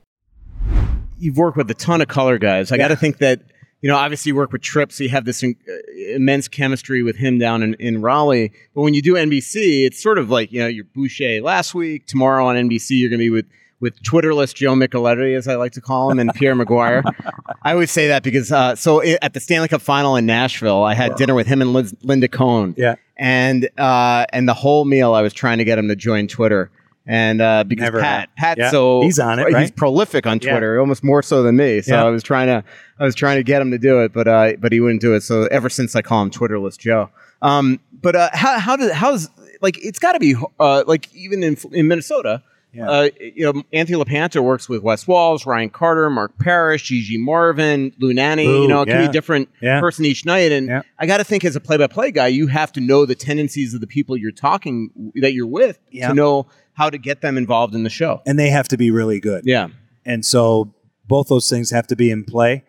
You've worked with a ton of color guys. I got to think that you know, obviously you work with Tripp, so you have this in, uh, immense chemistry with him down in, in Raleigh. But when you do NBC, it's sort of like, you know, you're Boucher last week. Tomorrow on NBC, you're going to be with with Twitterless Joe Micheletti, as I like to call him, and Pierre McGuire. I always say that because uh, so i at the Stanley Cup Final in Nashville, I had dinner with him and Liz, Linda Cohn. Yeah. and uh, and the whole meal, I was trying to get him to join Twitter. And uh, because Never Pat, happened. Pat, Yeah, so he's on it, He's prolific on Yeah. Twitter, almost more so than me. So Yeah. I was trying to, I was trying to get him to do it, but uh, but he wouldn't do it. So ever since I call him Twitterless Joe. Um, but uh, how how does how's like it's got to be uh, like even in in Minnesota. Yeah. Uh, you know, Anthony LaPanta works with Wes Walz, Ryan Carter, Mark Parrish, Gigi Marvin, Lou Nanne. Lou, you know, it can yeah. be a different Yeah. person each night. And Yeah. I got to think, as a play-by-play guy, you have to know the tendencies of the people you're talking that you're with to know how to get them involved in the show. And they have to be really good. Yeah. And so both those things have to be in play.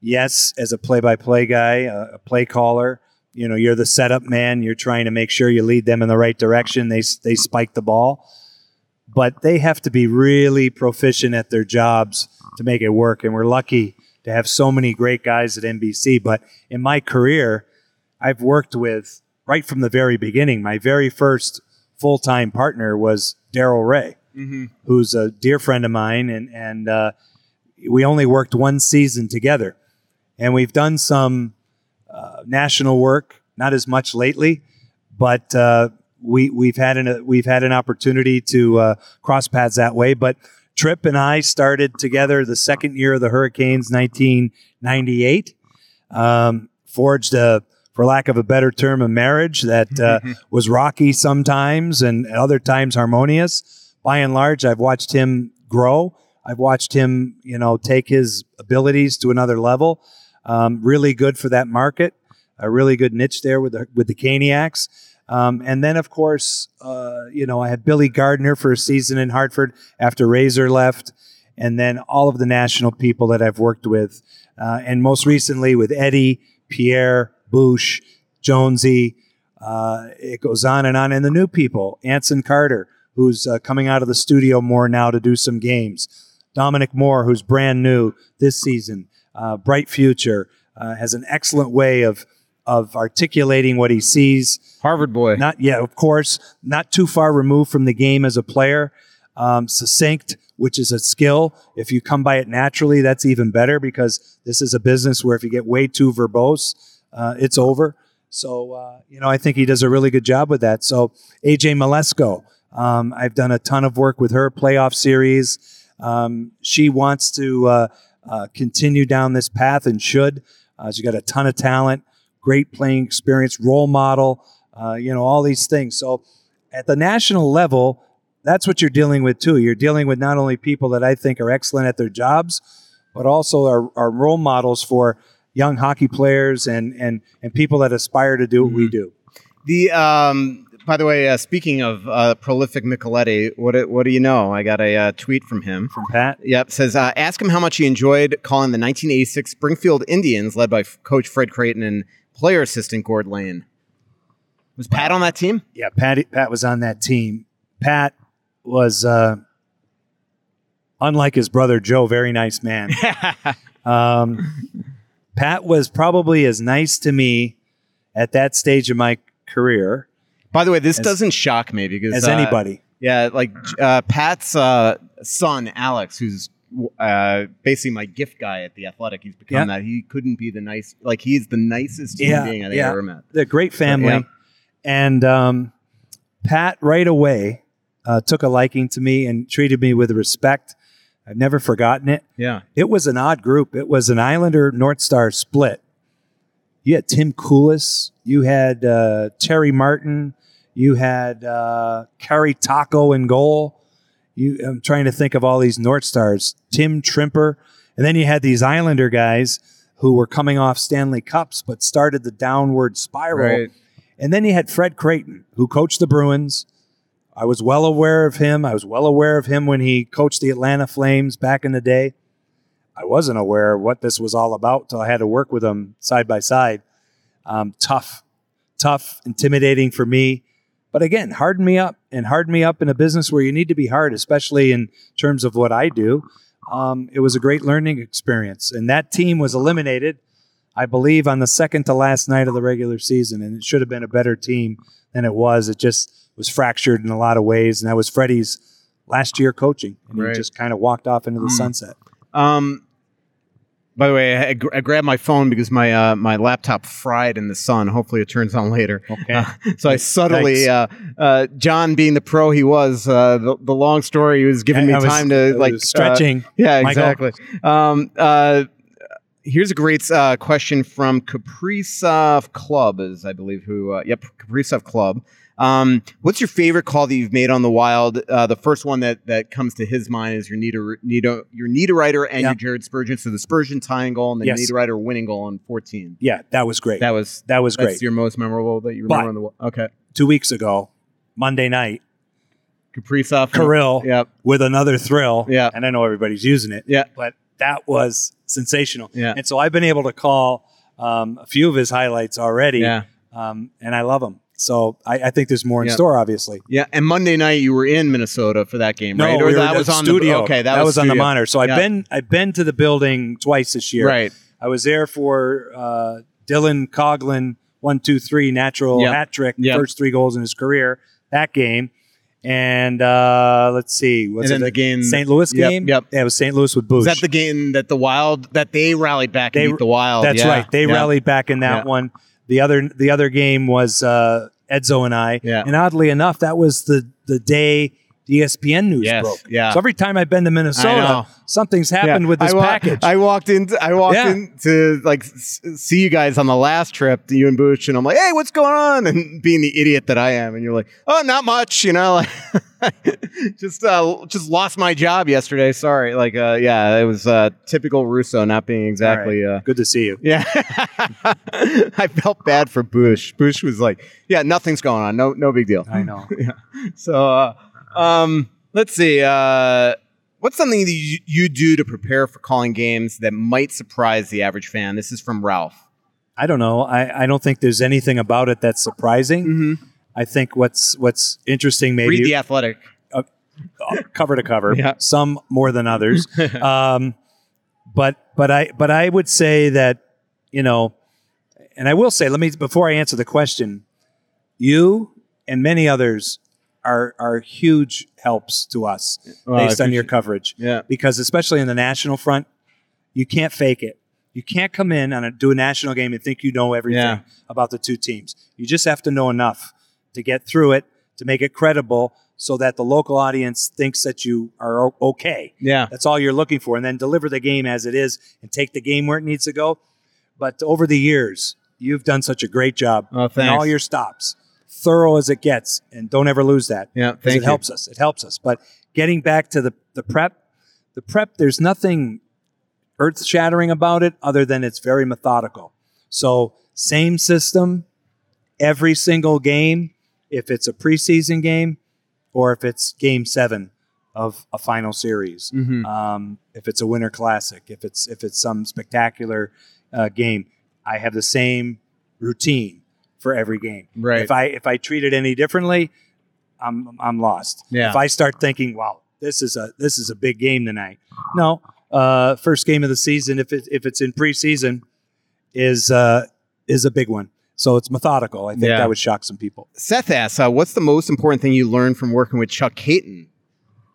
Yes, as a play-by-play guy, a, a play caller, you know, you're the setup man. You're trying to make sure you lead them in the right direction. They they spike the ball, but they have to be really proficient at their jobs to make it work. And we're lucky to have so many great guys at NBC. But in my career, I've worked with right from the very beginning. My very first full-time partner was Daryl Reaugh who's a dear friend of mine, and and uh, we only worked one season together, and we've done some uh, national work, not as much lately, but uh, we we've had an we've had an opportunity to uh, cross paths that way. But Tripp and I started together the second year of the Hurricanes, 1998. Um, forged a, for lack of a better term, a marriage that uh, was rocky sometimes and at other times harmonious. By and large, I've watched him grow. I've watched him, you know, take his abilities to another level. Um, really good for that market. A really good niche there with the with the Caniacs. Um, and then, of course, uh, you know, I had Billy Gardner for a season in Hartford after Razor left, and then all of the national people that I've worked with, uh, and most recently with Eddie, Pierre, Bush, Jonesy. Uh, it goes on and on. And the new people, Anson Carter, who's uh, coming out of the studio more now to do some games. Dominic Moore, who's brand new this season, uh, bright future, uh, has an excellent way of of articulating what he sees. Harvard boy. Not yeah, of course, not too far removed from the game as a player. Um, succinct, which is a skill. If you come by it naturally, that's even better because this is a business where if you get way too verbose, uh, it's over. So uh, you know, I think he does a really good job with that. So AJ Mleczko, um, I've done a ton of work with her playoff series. Um, she wants to uh, uh, continue down this path and should. Uh, she's got a ton of talent, great playing experience, role model, uh, you know, all these things. So at the national level, that's what you're dealing with too. You're dealing with not only people that I think are excellent at their jobs, but also are, are role models for young hockey players and, and, and people that aspire to do what we do. The um, by the way, uh, speaking of uh, prolific Micheletti, what do- what do you know? I got a uh, tweet from him. From Pat? Yep, says uh, ask him how much he enjoyed calling the 1986 Springfield Indians, led by f- Coach Fred Creighton and player assistant Gord Lane. Was Pat on that team? Yeah, Pat, Pat was on that team. Pat was, uh, unlike his brother Joe, very nice man. um, Pat was probably as nice to me at that stage of my career By the way, this As- doesn't shock me because as uh, anybody. Yeah, like uh, Pat's uh, son Alex, who's uh, basically my gift guy at the Athletic. He's become Yeah. that. He couldn't be the nice, like he's the nicest human Yeah, being I think yeah. I ever met. They're great family. yeah. And um, Pat, right away, uh, took a liking to me and treated me with respect. I've never forgotten it. Yeah, It was an odd group. It was an Islander North Star split. You had Tim Coulis, you had uh, Terry Martin, you had uh, Kari Takko in goal. You, I'm trying to think of all these North Stars. Tim Trimper, and then you had these Islander guys who were coming off Stanley Cups, but started the downward spiral. Right. And then you had Fred Creighton, who coached the Bruins. I was well aware of him. I was well aware of him when he coached the Atlanta Flames back in the day. I wasn't aware of what this was all about till I had to work with him side by side. Um, tough, tough, intimidating for me. But again, harden me up and harden me up in a business where you need to be hard, especially in terms of what I do. Um, it was a great learning experience. And that team was eliminated I believe, on the second to last night of the regular season, and it should have been a better team than it was. It just was fractured in a lot of ways, and that was Freddie's last year coaching, and Right. he just kind of walked off into the Mm. sunset. Um, by the way, I, I grabbed my phone because my uh, my laptop fried in the sun. Hopefully, it turns on later. Okay. Uh, so I subtly, uh, uh, John being the pro he was, uh, the, the long story, he was giving me was- time to like uh, stretching, yeah, Michael. exactly. Um, uh, here's a great uh, question from Kaprizov Club, is I believe who. Uh, yep, Kaprizov Club. Um, what's your favorite call that you've made on the wild? Uh, the first one that, that comes to his mind is your Nita, Nita, your Niederreiter and Yeah. your Jared Spurgeon. So the Spurgeon tying goal and the Yes. Niederreiter winning goal on 14. Yeah, that was great. That was that was that's great. your most memorable that you remember But- on the okay. Two weeks ago, Monday night, Kaprizov, Kirill Yep. with another thrill. Yeah. And I know everybody's using it. Yeah. But that was sensational. Yeah. And so I've been able to call um, a few of his highlights already. Yeah. Um, and I love them. So I, I think there's more in Yeah. store, obviously. Yeah, and Monday night you were in Minnesota for that game, No, right? we that at was on studio. the okay. That, That, was, on the monitor. So I've been I've been to the building twice this year. right. I was there for uh, Dylan Coughlin one two three natural Yep. hat trick, Yep. first three goals in his career. That game, and uh, let's see, was And it the game- St. Louis game? yep. yeah, it was St. Louis with Bush. Was that the game that the Wild that they rallied back and They- beat the Wild? That's Yeah, right. They yeah. rallied back in that Yeah. one. The other the other game was uh, Edzo and I. Yeah. And oddly enough, that was the the day the ESPN news Yes, broke. yeah. So every time I've been to Minnesota, something's happened Yeah. with this I wa- package. I walked in. I walked Yeah. in to like s- see you guys on the last trip, you and Bush, and I'm like, "Hey, what's going on?" And being the idiot that I am, and you're like, "Oh, not much," you know. Like, just uh, just lost my job yesterday. Sorry. Like, uh, yeah, it was uh, typical Russo not being exactly. Uh, Good to see you. Yeah, I felt bad for Bush. Bush was like, "Yeah, nothing's going on. No, no big deal." I know. yeah. So, uh, um, let's see. Uh, what's something that you, you do to prepare for calling games that might surprise the average fan? This is from Ralph. I don't know. I, I don't think there's anything about it that's surprising. Mm-hmm. I think what's what's interesting maybe Read the Athletic. cover to cover. Yeah. Some more than others. um, but but I but I would say that you know, and I will say, let me before I answer the question, you and many others are are huge helps to us Well, based on your coverage. Yeah. Because especially in the national front, you can't fake it. You can't come in and do a national game and think you know everything Yeah. about the two teams. You just have to know enough to get through it, to make it credible, so that the local audience thinks that you are okay. Yeah. That's all you're looking for, and then deliver the game as it is and take the game where it needs to go. But over the years, you've done such a great job Oh, in all your stops, thorough as it gets, and don't ever lose that. Yeah, thank it you. helps us. It helps us. But getting back to the the prep, the prep, there's nothing earth shattering about it other than it's very methodical. So same system every single game, if it's a preseason game or if it's game seven of a final series. Mhm. Um, if it's a winter classic, if it's if it's some spectacular uh, game, I have the same routine for every game. Right. If I if I treat it any differently, I'm I'm lost. Yeah. If I start thinking, wow, this is a this is a big game tonight. No, uh, first game of the season, if it if it's in preseason, is uh, is a big one. So it's methodical. I think Yeah. that would shock some people. Seth asks, uh, "What's the most important thing you learned from working with Chuck Kaiton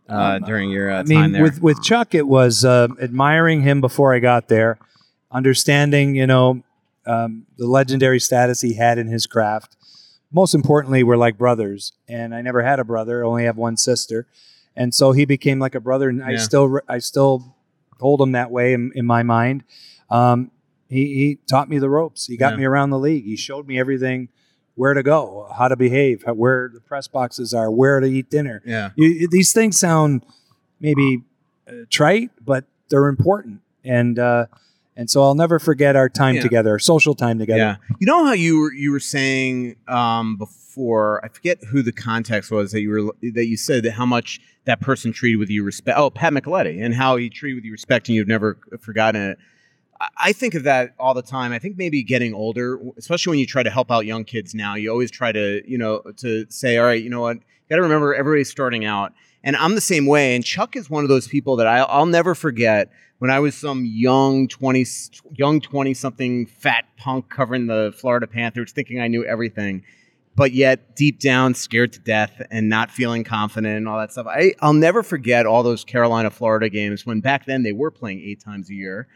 uh, during your uh, Um, I mean, time there?" with with Chuck, it was uh, admiring him before I got there, understanding you know um, the legendary status he had in his craft. Most importantly, we're like brothers, and I never had a brother; only have one sister, and so he became like a brother, and I still I still hold him that way in, in my mind. Um, he, he taught me the ropes. He got Yeah. me around the league. He showed me everything, where to go, how to behave, how, where the press boxes are, where to eat dinner. yeah, You, these things sound maybe uh, trite, but they're important, and uh, and so I'll never forget our time Yeah. together, our social time together. yeah. You know how you were you were saying um, before? I forget who the context was that you were that you said that how much that person treated with you respect. Oh, Pat Micheletti, and how he treated with you respect, and you've never forgotten it. I- I think of that all the time. I think maybe getting older, especially when you try to help out young kids now, you always try to, you know, to say, all right, you know what, you got to remember everybody's starting out. And I'm the same way. And Chuck is one of those people that I, I'll never forget. When I was some young twenty, young twenty something fat punk covering the Florida Panthers, thinking I knew everything, but yet deep down scared to death and not feeling confident and all that stuff. I, I'll never forget all those Carolina Florida games when back then they were playing eight times a year,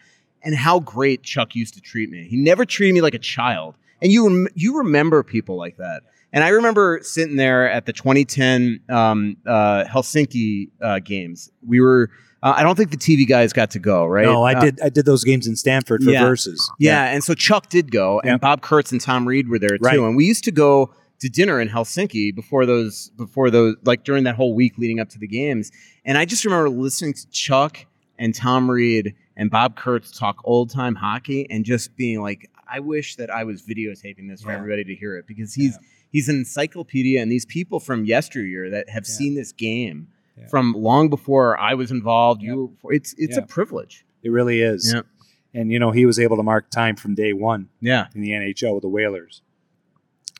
and how great Chuck used to treat me. He never treated me like a child, and you you remember people like that. And I remember sitting there at the 2010 um, uh, Helsinki uh, games. We were. Uh, I don't think the TV guys got to go, right? No, I Uh, did. I did those games in Stamford for yeah. Versus. Yeah, and so Chuck did go, and. Bob Kurtz and Tom Reid were there too. Right. And we used to go to dinner in Helsinki before those, before those, like during that whole week leading up to the games. And I just remember listening to Chuck and Tom Reid and Bob Kurtz talk old time hockey, and just being like, I wish that I was videotaping this for Yeah. everybody to hear it because he's he's an encyclopedia, and these people from yesteryear that have Yeah. seen this game. Yeah. From long before I was involved, you were. It's it's a privilege. It really is. Yep. And you know, he was able to mark time from day one Yeah, in the NHL with the Whalers,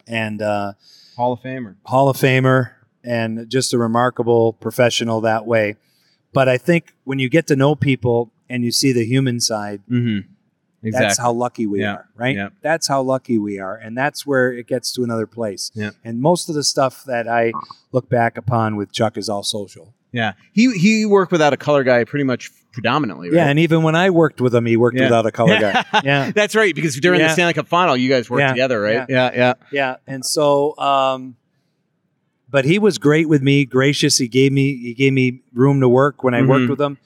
and uh, Hall of Famer. Hall of Famer, and just a remarkable professional that way. But I think when you get to know people and you see the human side, Mm-hmm. Exactly. that's how lucky we Yeah. are, right? Yeah. That's how lucky we are, and that's where it gets to another place. Yeah. And most of the stuff that I look back upon with Chuck is all social. Yeah, he he worked without a color guy pretty much predominantly. Right? Yeah, and even when I worked with him, he worked Yeah. without a color guy. Yeah. that's right. Because during the. Stanley Cup final, you guys worked together, right? Yeah, yeah. Yeah, and so, um, but he was great with me, gracious. He gave me he gave me room to work when I Mhm. worked with him,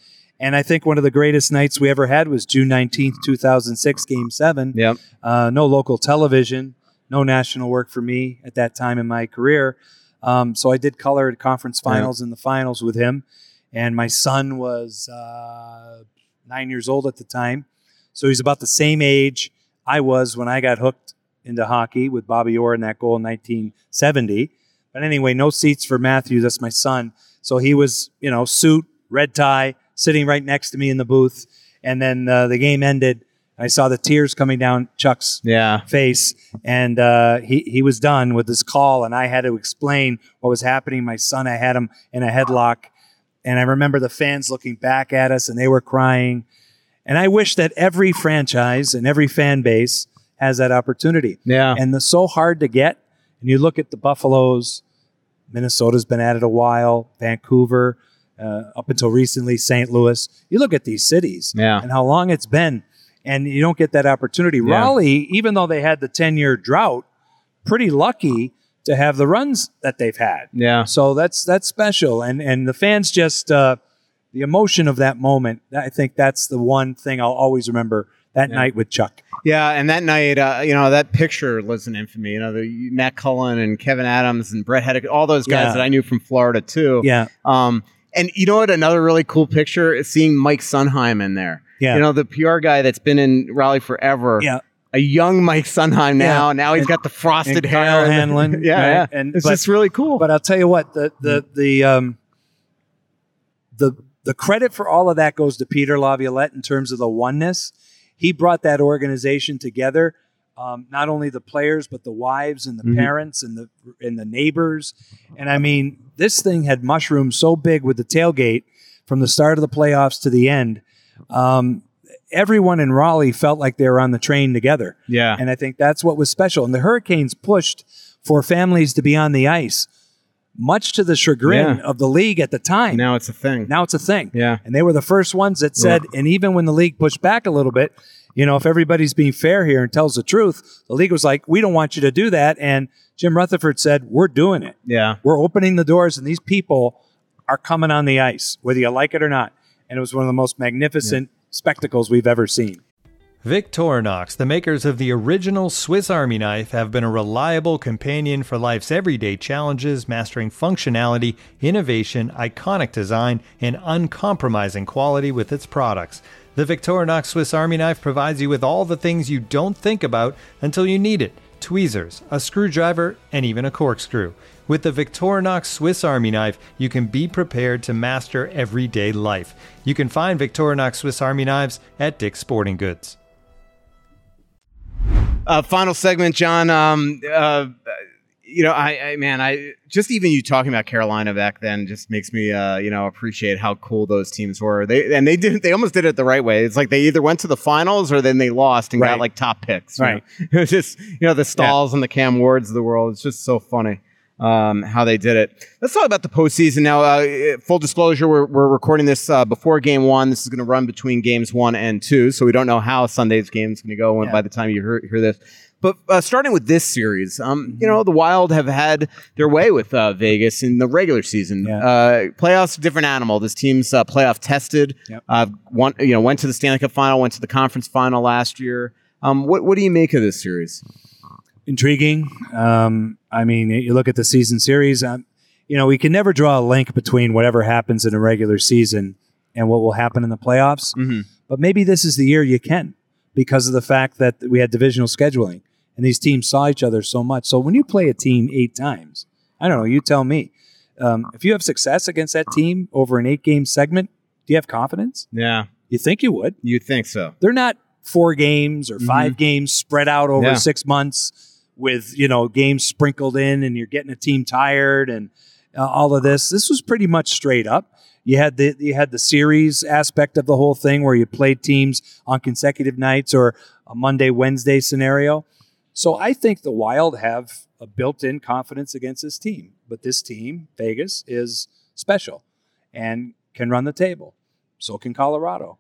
and I think one of the greatest nights we ever had was June nineteenth, two thousand six, Game Seven. Yep. Uh, no local television, no national work for me at that time in my career. Um, so I did color at conference Yeah. finals and the finals with him, and my son was uh, nine years old at the time, so he's about the same age I was when I got hooked into hockey with Bobby Orr in that goal in 1970. But anyway, no seats for Matthew. That's my son. So he was, you know, suit, red tie, sitting right next to me in the booth. And then uh, the game ended. I saw the tears coming down Chuck's Yeah. face, and uh, he he was done with his call, and I had to explain what was happening. My son, I had him in a headlock, and I remember the fans looking back at us, and they were crying. And I wish that every franchise and every fan base has that opportunity. Yeah. And it's so hard to get. And you look at the Buffaloes, Minnesota's been at it a while, Vancouver, uh, up until recently, St. Louis. You look at these cities Yeah. and how long it's been, and you don't get that opportunity. Yeah. Raleigh, even though they had the 10 year drought, pretty lucky to have the runs that they've had. Yeah. So that's that's special, and and the fans just uh, the emotion of that moment. I think that's the one thing I'll always remember that night with Chuck. Yeah, and that night, uh, you know, that picture lives in infamy. You know, the Matt Cullen and Kevyn Adams and Bret Hedican, all those guys Yeah. that I knew from Florida too. Yeah. Um, and you know what? Another really cool picture is seeing Mike Sundheim in there. Yeah. You know, the PR guy that's been in Raleigh forever. Yeah. A young Mike Sundheim now. Yeah. Now he's And- got the frosted and hair. Kyle and- Hanlon, yeah, right? yeah. And- it's but- just really cool. But I'll tell you what the the the um the the credit for all of that goes to Peter Laviolette in terms of the oneness. He brought that organization together. Um, not only the players, but the wives and the Mhm. parents and the and the neighbors. And I mean, this thing had mushroomed so big with the tailgate from the start of the playoffs to the end. Um, everyone in Raleigh felt like they were on the train together. yeah. And I think that's what was special. And the Hurricanes pushed for families to be on the ice, much to the chagrin Yeah. of the league at the time. now it's a thing. Now it's a thing. Yeah. And they were the first ones that said, and even when the league pushed back a little bit, you know, if everybody's being fair here and tells the truth, the league was like, we don't want you to do that. And Jim Rutherford said, we're doing it. Yeah. We're opening the doors, and these people are coming on the ice, whether you like it or not. And it was one of the most magnificent spectacles we've ever seen. Victorinox, the makers of the original Swiss Army knife, have been a reliable companion for life's everyday challenges, mastering functionality, innovation, iconic design, and uncompromising quality with its products. The Victorinox Swiss Army knife provides you with all the things you don't think about until you need it tweezers, a screwdriver, and even a corkscrew. With the Victorinox Swiss Army knife, you can be prepared to master everyday life. You can find Victorinox Swiss Army knives at Dick's Sporting Goods. Uh, final segment, John. Um, uh, you know, I, I man, I just even you talking about Carolina back then just makes me, uh, you know, appreciate how cool those teams were. They and they did they almost did it the right way. It's like they either went to the finals or then they lost and Right. got like top picks. Right. know? It was just you know the Staals and the Cam Wards of the world. It's just so funny. Um, how they did it. Let's talk about the postseason now. Uh, full disclosure: we're, we're recording this uh, before Game One. This is going to run between Games One and Two, so we don't know how Sunday's game is going to go when, Yeah. by the time you hear, hear this. But uh, starting with this series, um, you know, the Wild have had their way with uh, Vegas in the regular season. Yeah. Uh, playoffs, different animal. This team's uh, playoff tested. Yep. Uh, one, you know, went to the Stanley Cup final, went to the conference final last year. Um, what what do you make of this series? intriguing. Um, I mean, you look at the season series. Um, you know, we can never draw a link between whatever happens in a regular season and what will happen in the playoffs. Mm-hmm. But maybe this is the year you can because of the fact that we had divisional scheduling and these teams saw each other so much. So when you play a team eight times, I don't know, you tell me. Um, if you have success against that team over an eight game segment, do you have confidence? Yeah, You think you would. you think so? They're not four games or 5 games spread out over Yeah. six months with you know games sprinkled in, and you're getting a team tired and uh, all of this. This was pretty much straight up. You had the you had the series aspect of the whole thing where you played teams on consecutive nights or a Monday Wednesday scenario. So I think the Wild have a built-in confidence against this team, but this team, Vegas, is special and can run the table. So can Colorado.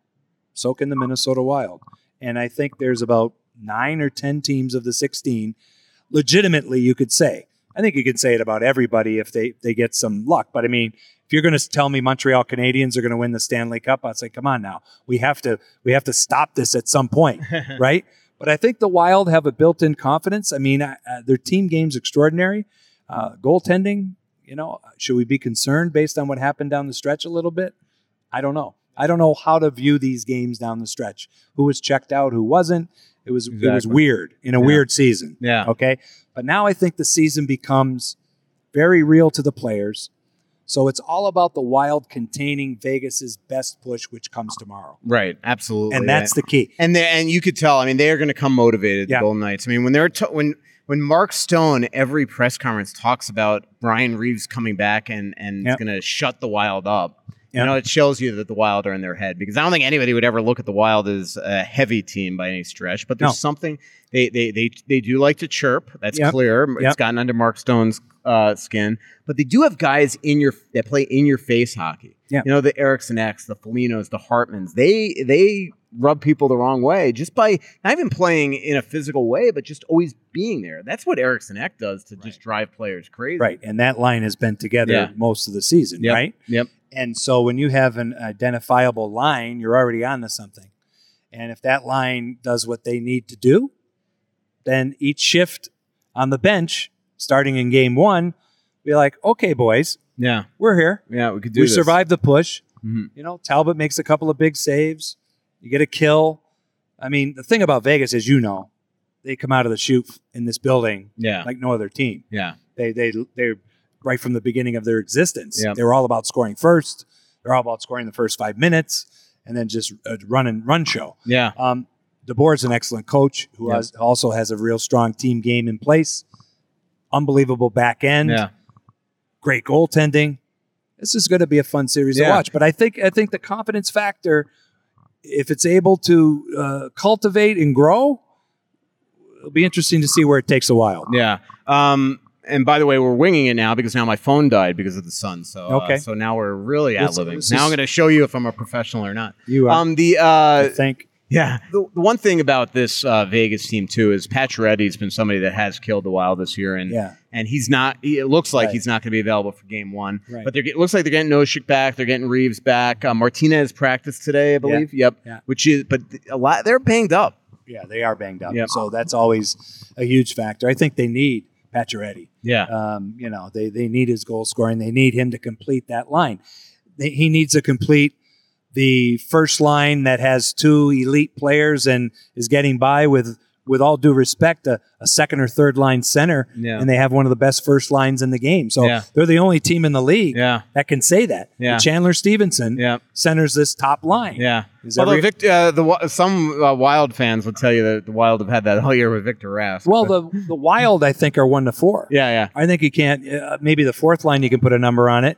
So can the Minnesota Wild. And I think there's about nine or 10 teams of the 16. Legitimately, you could say. I think you could say it about everybody if they, they get some luck. But I mean, if you're going to tell me Montreal Canadiens are going to win the Stanley Cup, I'd say, come on now. We have to we have to stop this at some point, right? But I think the Wild have a built-in confidence. I mean, uh, uh, their team game's extraordinary. Uh, goaltending, you know, should we be concerned based on what happened down the stretch a little bit? I don't know. I don't know how to view these games down the stretch. Who was checked out, who wasn't. It was it was weird in a Yeah. weird season. Yeah. Okay. But now I think the season becomes very real to the players. So it's all about the Wild containing Vegas's best push, which comes tomorrow, Right, absolutely. and that's the key. and they and you could tell. I mean, they are going to come motivated. Yeah. The Golden Knights. I mean, when they're t- when when Mark Stone every press conference talks about Ryan Reaves coming back and and Yep. going to shut the Wild up. You know, it shows you that the Wild are in their head because I don't think anybody would ever look at the Wild as a heavy team by any stretch. But there's No. something they they they they do like to chirp. That's Yep. clear. It's Yep. gotten under Mark Stone's uh, skin. But they do have guys in your that play in your face hockey. Yeah. You know, the Eriksson Eks, the Folignos, the Hartmans. They they rub people the wrong way just by not even playing in a physical way, but just always being there. That's what Eriksson Ek does to just drive players crazy. Right. And that line has been together Yeah. most of the season, Yep. right? Yep. And so when you have an identifiable line, you're already on to something. And if that line does what they need to do, then each shift on the bench, starting in game one, be like, okay, boys, Yeah. we're here. Yeah. We could do we this. survived the push. Mhm. You know, Talbot makes a couple of big saves. You get a kill. I mean, the thing about Vegas, as you know, they come out of the chute in this building Yeah. like no other team. yeah. They they they right from the beginning of their existence. Yep. They were all about scoring first. They're all about scoring the first five minutes, and then just a run and run show. Yeah. Um, DeBoer's an excellent coach who Yep. has, also has a real strong team game in place. Unbelievable back end. Yeah. Great goaltending. This is going to be a fun series to watch. But I think I think the confidence factor, if it's able to uh, cultivate and grow, it'll be interesting to see where it takes a while. Yeah. Um, and by the way, we're winging it now because now my phone died because of the sun. So uh, Okay. so now we're really This- ad living. this Now I'm going to show you if I'm a professional or not. You are. Um, the I uh, think. yeah, the, the one thing about this uh, Vegas team too is Pacioretty's been somebody that has killed the Wild this year, and Yeah. and he's not. He, it looks like Right. he's not going to be available for Game One. Right. But they're, it looks like they're getting Nosek back. They're getting Reaves back. Uh, Martinez practiced today, I believe. Yep. Yeah. Which is, but a lot. They're banged up. Yeah, they are banged up. Yep. So that's always a huge factor. I think they need Pacioretty. Yeah. Um, you know, they, they need his goal scoring. They need him to complete that line. They, he needs to complete the first line that has two elite players and is getting by with with all due respect, a, a second or third line center, Yeah. and they have one of the best first lines in the game. So Yeah. they're the only team in the league Yeah. that can say that. Yeah. Chandler Stephenson Yeah. centers this top line. Yeah. Is Although every- Vic, uh, the some uh, Wild fans will tell you that the Wild have had that all year with Victor Rask. Well, but- the the Wild, I think, are one to four. yeah, yeah, I think you can't. Uh, maybe the fourth line, you can put a number on it.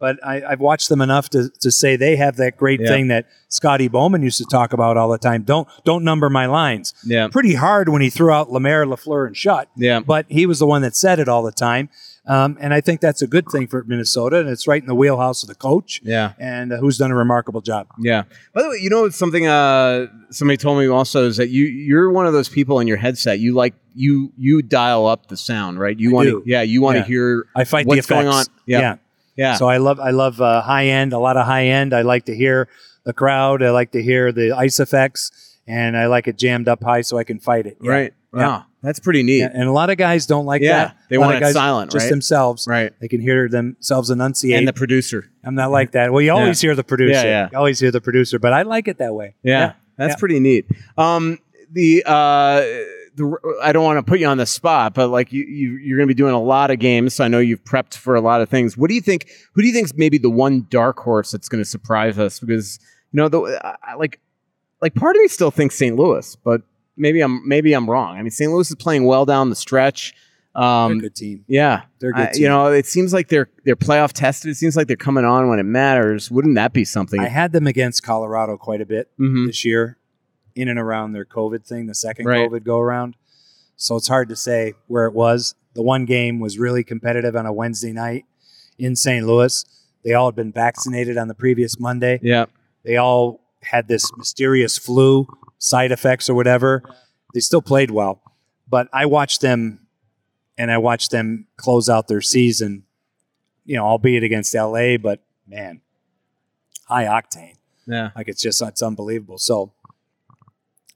But I, I've watched them enough to, to say they have that great Yeah. thing that Scotty Bowman used to talk about all the time. Don't don't number my lines. Yeah. Pretty hard when he threw out Lemaire, Lafleur, and Shutt. Yeah. But he was the one that said it all the time. Um, and I think that's a good thing for Minnesota, and it's right in the wheelhouse of the coach. Yeah. And uh, who's done a remarkable job. Yeah. By the way, you know something uh somebody told me also is that you you're one of those people in your headset. You like you you dial up the sound, right? You want to yeah, you want to Yeah. hear I fight what's the effects. going on. Yeah. yeah. Yeah. So I love I love uh, high end, a lot of high end. I like to hear the crowd. I like to hear the ice effects, and I like it jammed up high so I can fight it. Yeah. right. Yeah. Wow. That's pretty neat. Yeah, and a lot of guys don't like Yeah, that. they want it guys silent, just right? themselves. Right. They can hear themselves enunciate. and the producer. I'm not like that. Well, you always hear the producer. Yeah, yeah. You always hear the producer, but I like it that way. Yeah, that's pretty neat. Um, the uh, the I don't want to put you on the spot, but like you, you you're going to be doing a lot of games. So I know you've prepped for a lot of things. What do you think? Who do you think is maybe the one dark horse that's going to surprise us? Because you know, the I, like like part of me still thinks St. Louis, but maybe I'm maybe I'm wrong. I mean, St. Louis is playing well down the stretch. They're a Um, good team. yeah, They're good I- you know, it seems like they're they're playoff tested. It seems like they're coming on when it matters. Wouldn't that be something? I had them against Colorado quite a bit Mhm. this year, in and around their COVID thing, the second Right. COVID go around. So it's hard to say where it was. The one game was really competitive on a Wednesday night in St. Louis. They all had been vaccinated on the previous Monday. Yeah, They all had this mysterious flu side effects or whatever. They still played well, but I watched them and I watched them close out their season, you know, albeit against LA, but man, high octane. yeah, Like it's just it's unbelievable. So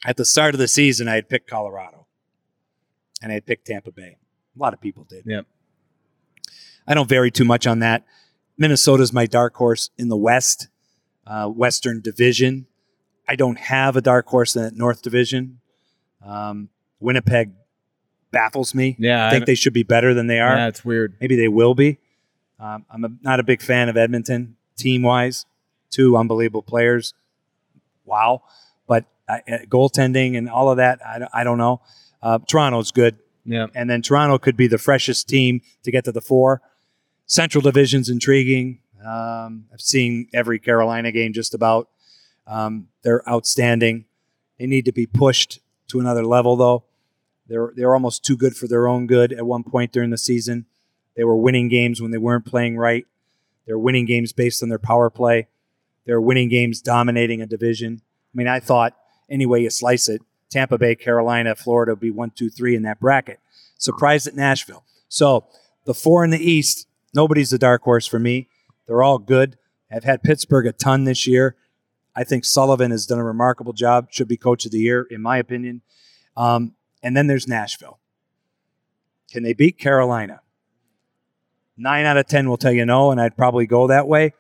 at the start of the season, I had picked Colorado and I had picked Tampa Bay. A lot of people did. Yep. I don't vary too much on that. Minnesota's my dark horse in the West, uh, Western Division. I don't have a dark horse in that North Division. Um, Winnipeg baffles me. Yeah, I I think don't- they should be better than they are. yeah. It's weird. Maybe they will be. Um, I'm a, not a big fan of Edmonton team wise. Two unbelievable players. Wow. But uh, goaltending and all of that, I, don't- I don't know. Uh, Toronto's good. Yeah. And then Toronto could be the freshest team to get to the four. Central Division's intriguing. Um, I've seen every Carolina game just about. Um, they're outstanding. They need to be pushed to another level, though. They're they're almost too good for their own good. At one point during the season, they were winning games when they weren't playing right. They're winning games based on their power play. They're winning games dominating a division. I mean, I thought any way you slice it, Tampa Bay, Carolina, Florida would be one, two, three in that bracket. Surprised at Nashville. So the four in the East, nobody's a dark horse for me. They're all good. I've had Pittsburgh a ton this year. I think Sullivan has done a remarkable job. Should be coach of the year, in my opinion. Um, and then there's Nashville. Can they beat Carolina? Nine out of 10 will tell you no, and I'd probably go that way,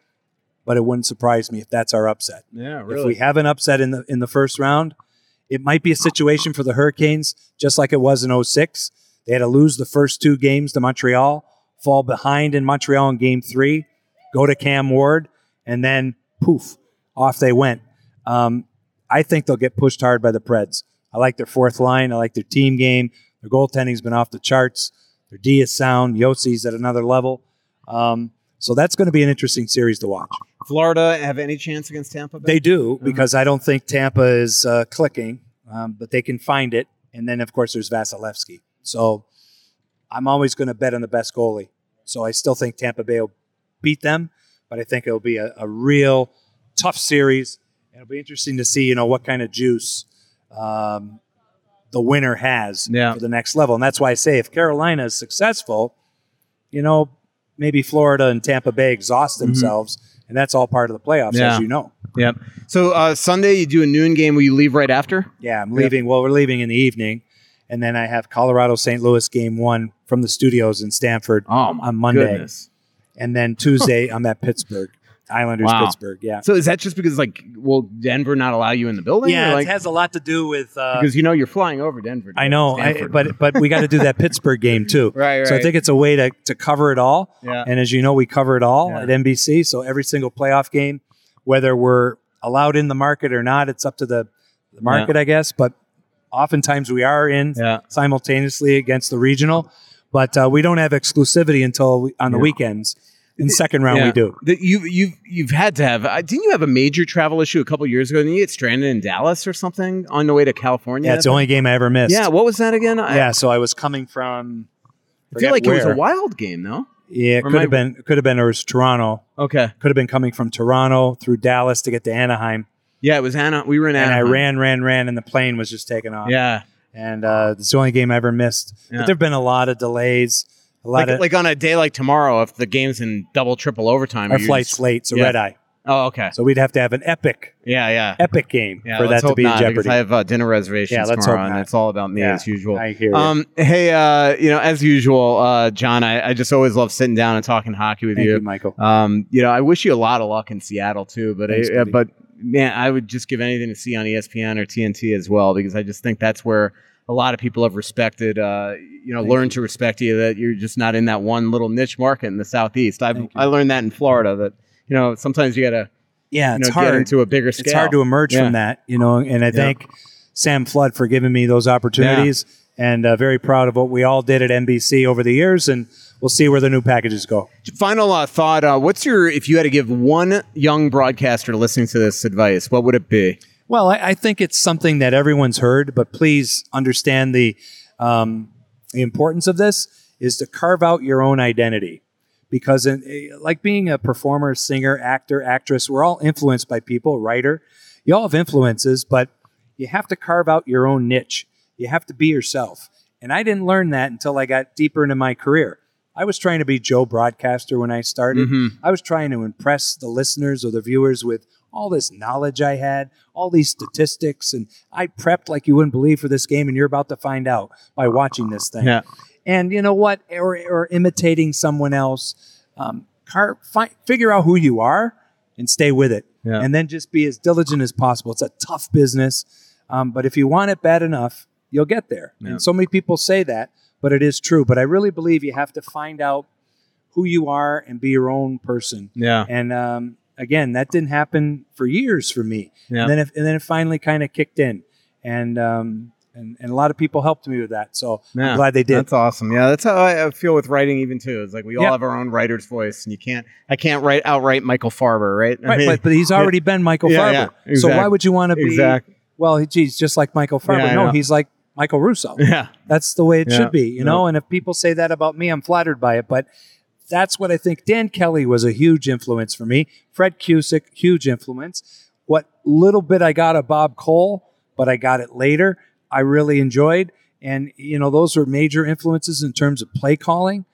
but it wouldn't surprise me if that's our upset. Yeah, really. If we have an upset in the in the first round, it might be a situation for the Hurricanes, just like it was in 06. They had to lose the first two games to Montreal, fall behind in Montreal in game three, go to Cam Ward, and then poof, off they went. Um, I think they'll get pushed hard by the Preds. I like their fourth line. I like their team game. Their goaltending's been off the charts. Their D is sound. Josi's at another level. Um, so that's going to be an interesting series to watch. Florida have any chance against Tampa Bay? They do because I don't think Tampa is uh, clicking, um, but they can find it. And then, of course, there's Vasilevskiy. So I'm always going to bet on the best goalie. So I still think Tampa Bay will beat them, but I think it'll be a, a real tough series. And it'll be interesting to see, you know, what kind of juice um, the winner has Yeah. for the next level. And that's why I say if Carolina is successful, you know, maybe Florida and Tampa Bay exhaust themselves, and that's all part of the playoffs, Mm-hmm. Yeah. as you know. Yep. So uh, Sunday you do a noon game. Will you leave right after? Yeah, I'm leaving. Well, we're leaving in the evening, and then I have Colorado St. Louis game one from the studios in Stamford Oh on Monday, goodness. and then Tuesday I'm at Pittsburgh. Islanders, Wow. Pittsburgh. Yeah. So is that just because like will Denver not allow you in the building? yeah, or, like, it has a lot to do with. Uh, because you know you're flying over Denver. I know, I, but but we got to do that Pittsburgh game too. Right, So I think it's a way to, to cover it all. Yeah. And as you know, we cover it all Yeah. at NBC. So every single playoff game, whether we're allowed in the market or not, it's up to the, the market, I guess. But oftentimes we are in Yeah. simultaneously against the regional, but uh, we don't have exclusivity until we, on the Yeah. weekends. In second round, Yeah. we do. The- you you've you've had to have. Uh, didn't you have a major travel issue a couple years ago? Didn't you get stranded in Dallas or something on the way to California? Yeah, it's the only game I ever missed. Yeah, what was that again? I, yeah. So I was coming from. I feel like it was a wild game, though. Yeah, it Or could have been. Could have been. Or it was Toronto. Okay. Could have been coming from Toronto through Dallas to get to Anaheim. Yeah, it was Anna. We were in and I ran, ran, ran, and the plane was just taking off. Yeah. and uh, it's the only game I ever missed. Yeah. But there've been a lot of delays, a lot Like, of like on a day like tomorrow, if the game's in double, triple overtime, our you flight's just- late, so Yeah. red eye. Oh, okay. So we'd have to have an epic, Yeah, yeah. epic game Yeah, for that to be in not, because jeopardy. I have uh, dinner reservations Yeah, let's tomorrow, hope and not. it's all about me Yeah, as usual. I hear you. Um, hey, uh, you know, as usual, uh, John, I, I just always love sitting down and talking hockey with Thank you. you, Michael. Um, you know, I wish you a lot of luck in Seattle too, but Thanks, I, but man, I would just give anything to see on ESPN or TNT as well because I just think that's where a lot of people have respected, uh, you know, learned to respect you that you're just not in that one little niche market in the southeast. I've. I learned that in Florida that you know sometimes you gotta yeah, you it's know, hard. get into a bigger scale. It's hard to emerge Yeah. from that, you know. And I thank Sam Flood for giving me those opportunities, and uh, very proud of what we all did at NBC over the years. And we'll see where the new packages go. Final uh, thought: uh, What's your if you had to give one young broadcaster listening to this advice, what would it be? Well, I, I think it's something that everyone's heard, but please understand the um, the importance of this is to carve out your own identity, because in, eh, like being a performer, singer, actor, actress, we're all influenced by people. Writer, you all have influences, but you have to carve out your own niche. You have to be yourself, and I didn't learn that until I got deeper into my career. I was trying to be Joe Broadcaster when I started. I was trying to impress the listeners or the viewers with all this knowledge I had, all these statistics, and I prepped like you wouldn't believe for this game, and you're about to find out by watching this thing. Yeah. And you know what? Or, or imitating someone else. Um, car, fi- figure out who you are and stay with it. Yeah. And then just be as diligent as possible. It's a tough business. Um, but if you want it bad enough, you'll get there. Yeah. And so many people say that, but it is true. But I really believe you have to find out who you are and be your own person. Yeah. And um, again, that didn't happen for years for me. Yeah. And then it, and then it finally kind of kicked in, and um, and and a lot of people helped me with that. So Yeah, I'm glad they did. That's awesome. Yeah, that's how I feel with writing even too. It's like we all Yeah. have our own writer's voice, and you can't. I can't write outright Michael Farber, right? I Right, mean- but, but he's already been Michael Farber. yeah, So why would you want to be? Exactly. Well, geez, just like Michael Farber. No, he's like Michael Russo. Yeah. That's the way it should be, you know. And if people say that about me, I'm flattered by it. But that's what I think. Dan Kelly was a huge influence for me. Fred Cusick, huge influence. What little bit I got of Bob Cole, but I got it later. I really enjoyed, and you know those were major influences in terms of play calling.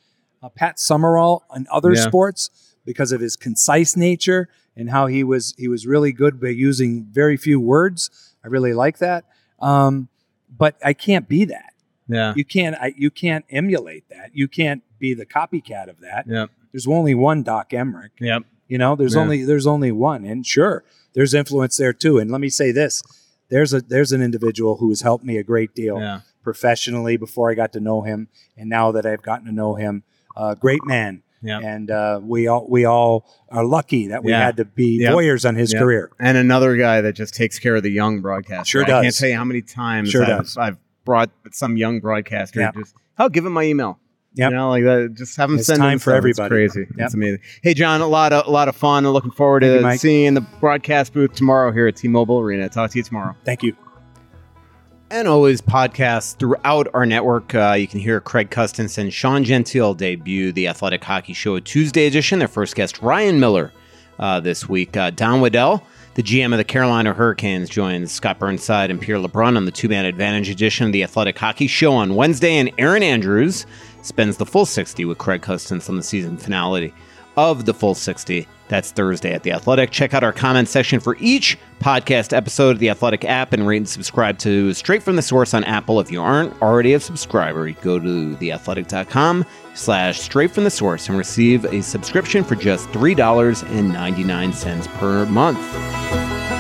Uh, Pat Summerall and other Yeah. sports because of his concise nature and how he was he was really good by using very few words. I really like that. Um, but I can't be that. Yeah. You can't. I, you can't emulate that. You can't be the copycat of that. Yep. There's only one Doc Emrick. Yep. You know, there's Yeah. only there's only one, and sure, there's influence there too. And let me say this: there's a there's an individual who has helped me a great deal Yeah. professionally before I got to know him, and now that I've gotten to know him, uh, great man. Yeah. And uh, we all we all are lucky that we Yeah. had to be Yep. voyeurs on his career. And another guy that just takes care of the young broadcaster. Sure I can't tell you how many times Sure I've, does. I've brought some young broadcaster. Just, oh, give him my email. Yep. You know, like that. Just have him It's send time for everybody. It's crazy. Yep. It's amazing. Hey, John, a lot of a lot of fun. Looking forward Thank to you, seeing the broadcast booth tomorrow here at T-Mobile Arena. Talk to you tomorrow. Thank you. and always podcasts throughout our network. Uh, you can hear Craig Custance and Sean Gentile debut the Athletic Hockey Show Tuesday edition. Their first guest, Ryan Miller, uh, this week. Uh, Don Waddell, the GM of the Carolina Hurricanes, joins Scott Burnside and Pierre LeBrun on the two man advantage edition of the Athletic Hockey Show on Wednesday. And Erin Andrews spends the full 60 with Craig Custance on the season finale of the full 60. That's Thursday at The Athletic. Check out our comment section for each podcast episode of The Athletic app and rate and subscribe to Straight from the Source on Apple. If you aren't already a subscriber, go to theathletic.com slash straight from the source and receive a subscription for just $3.99 per month.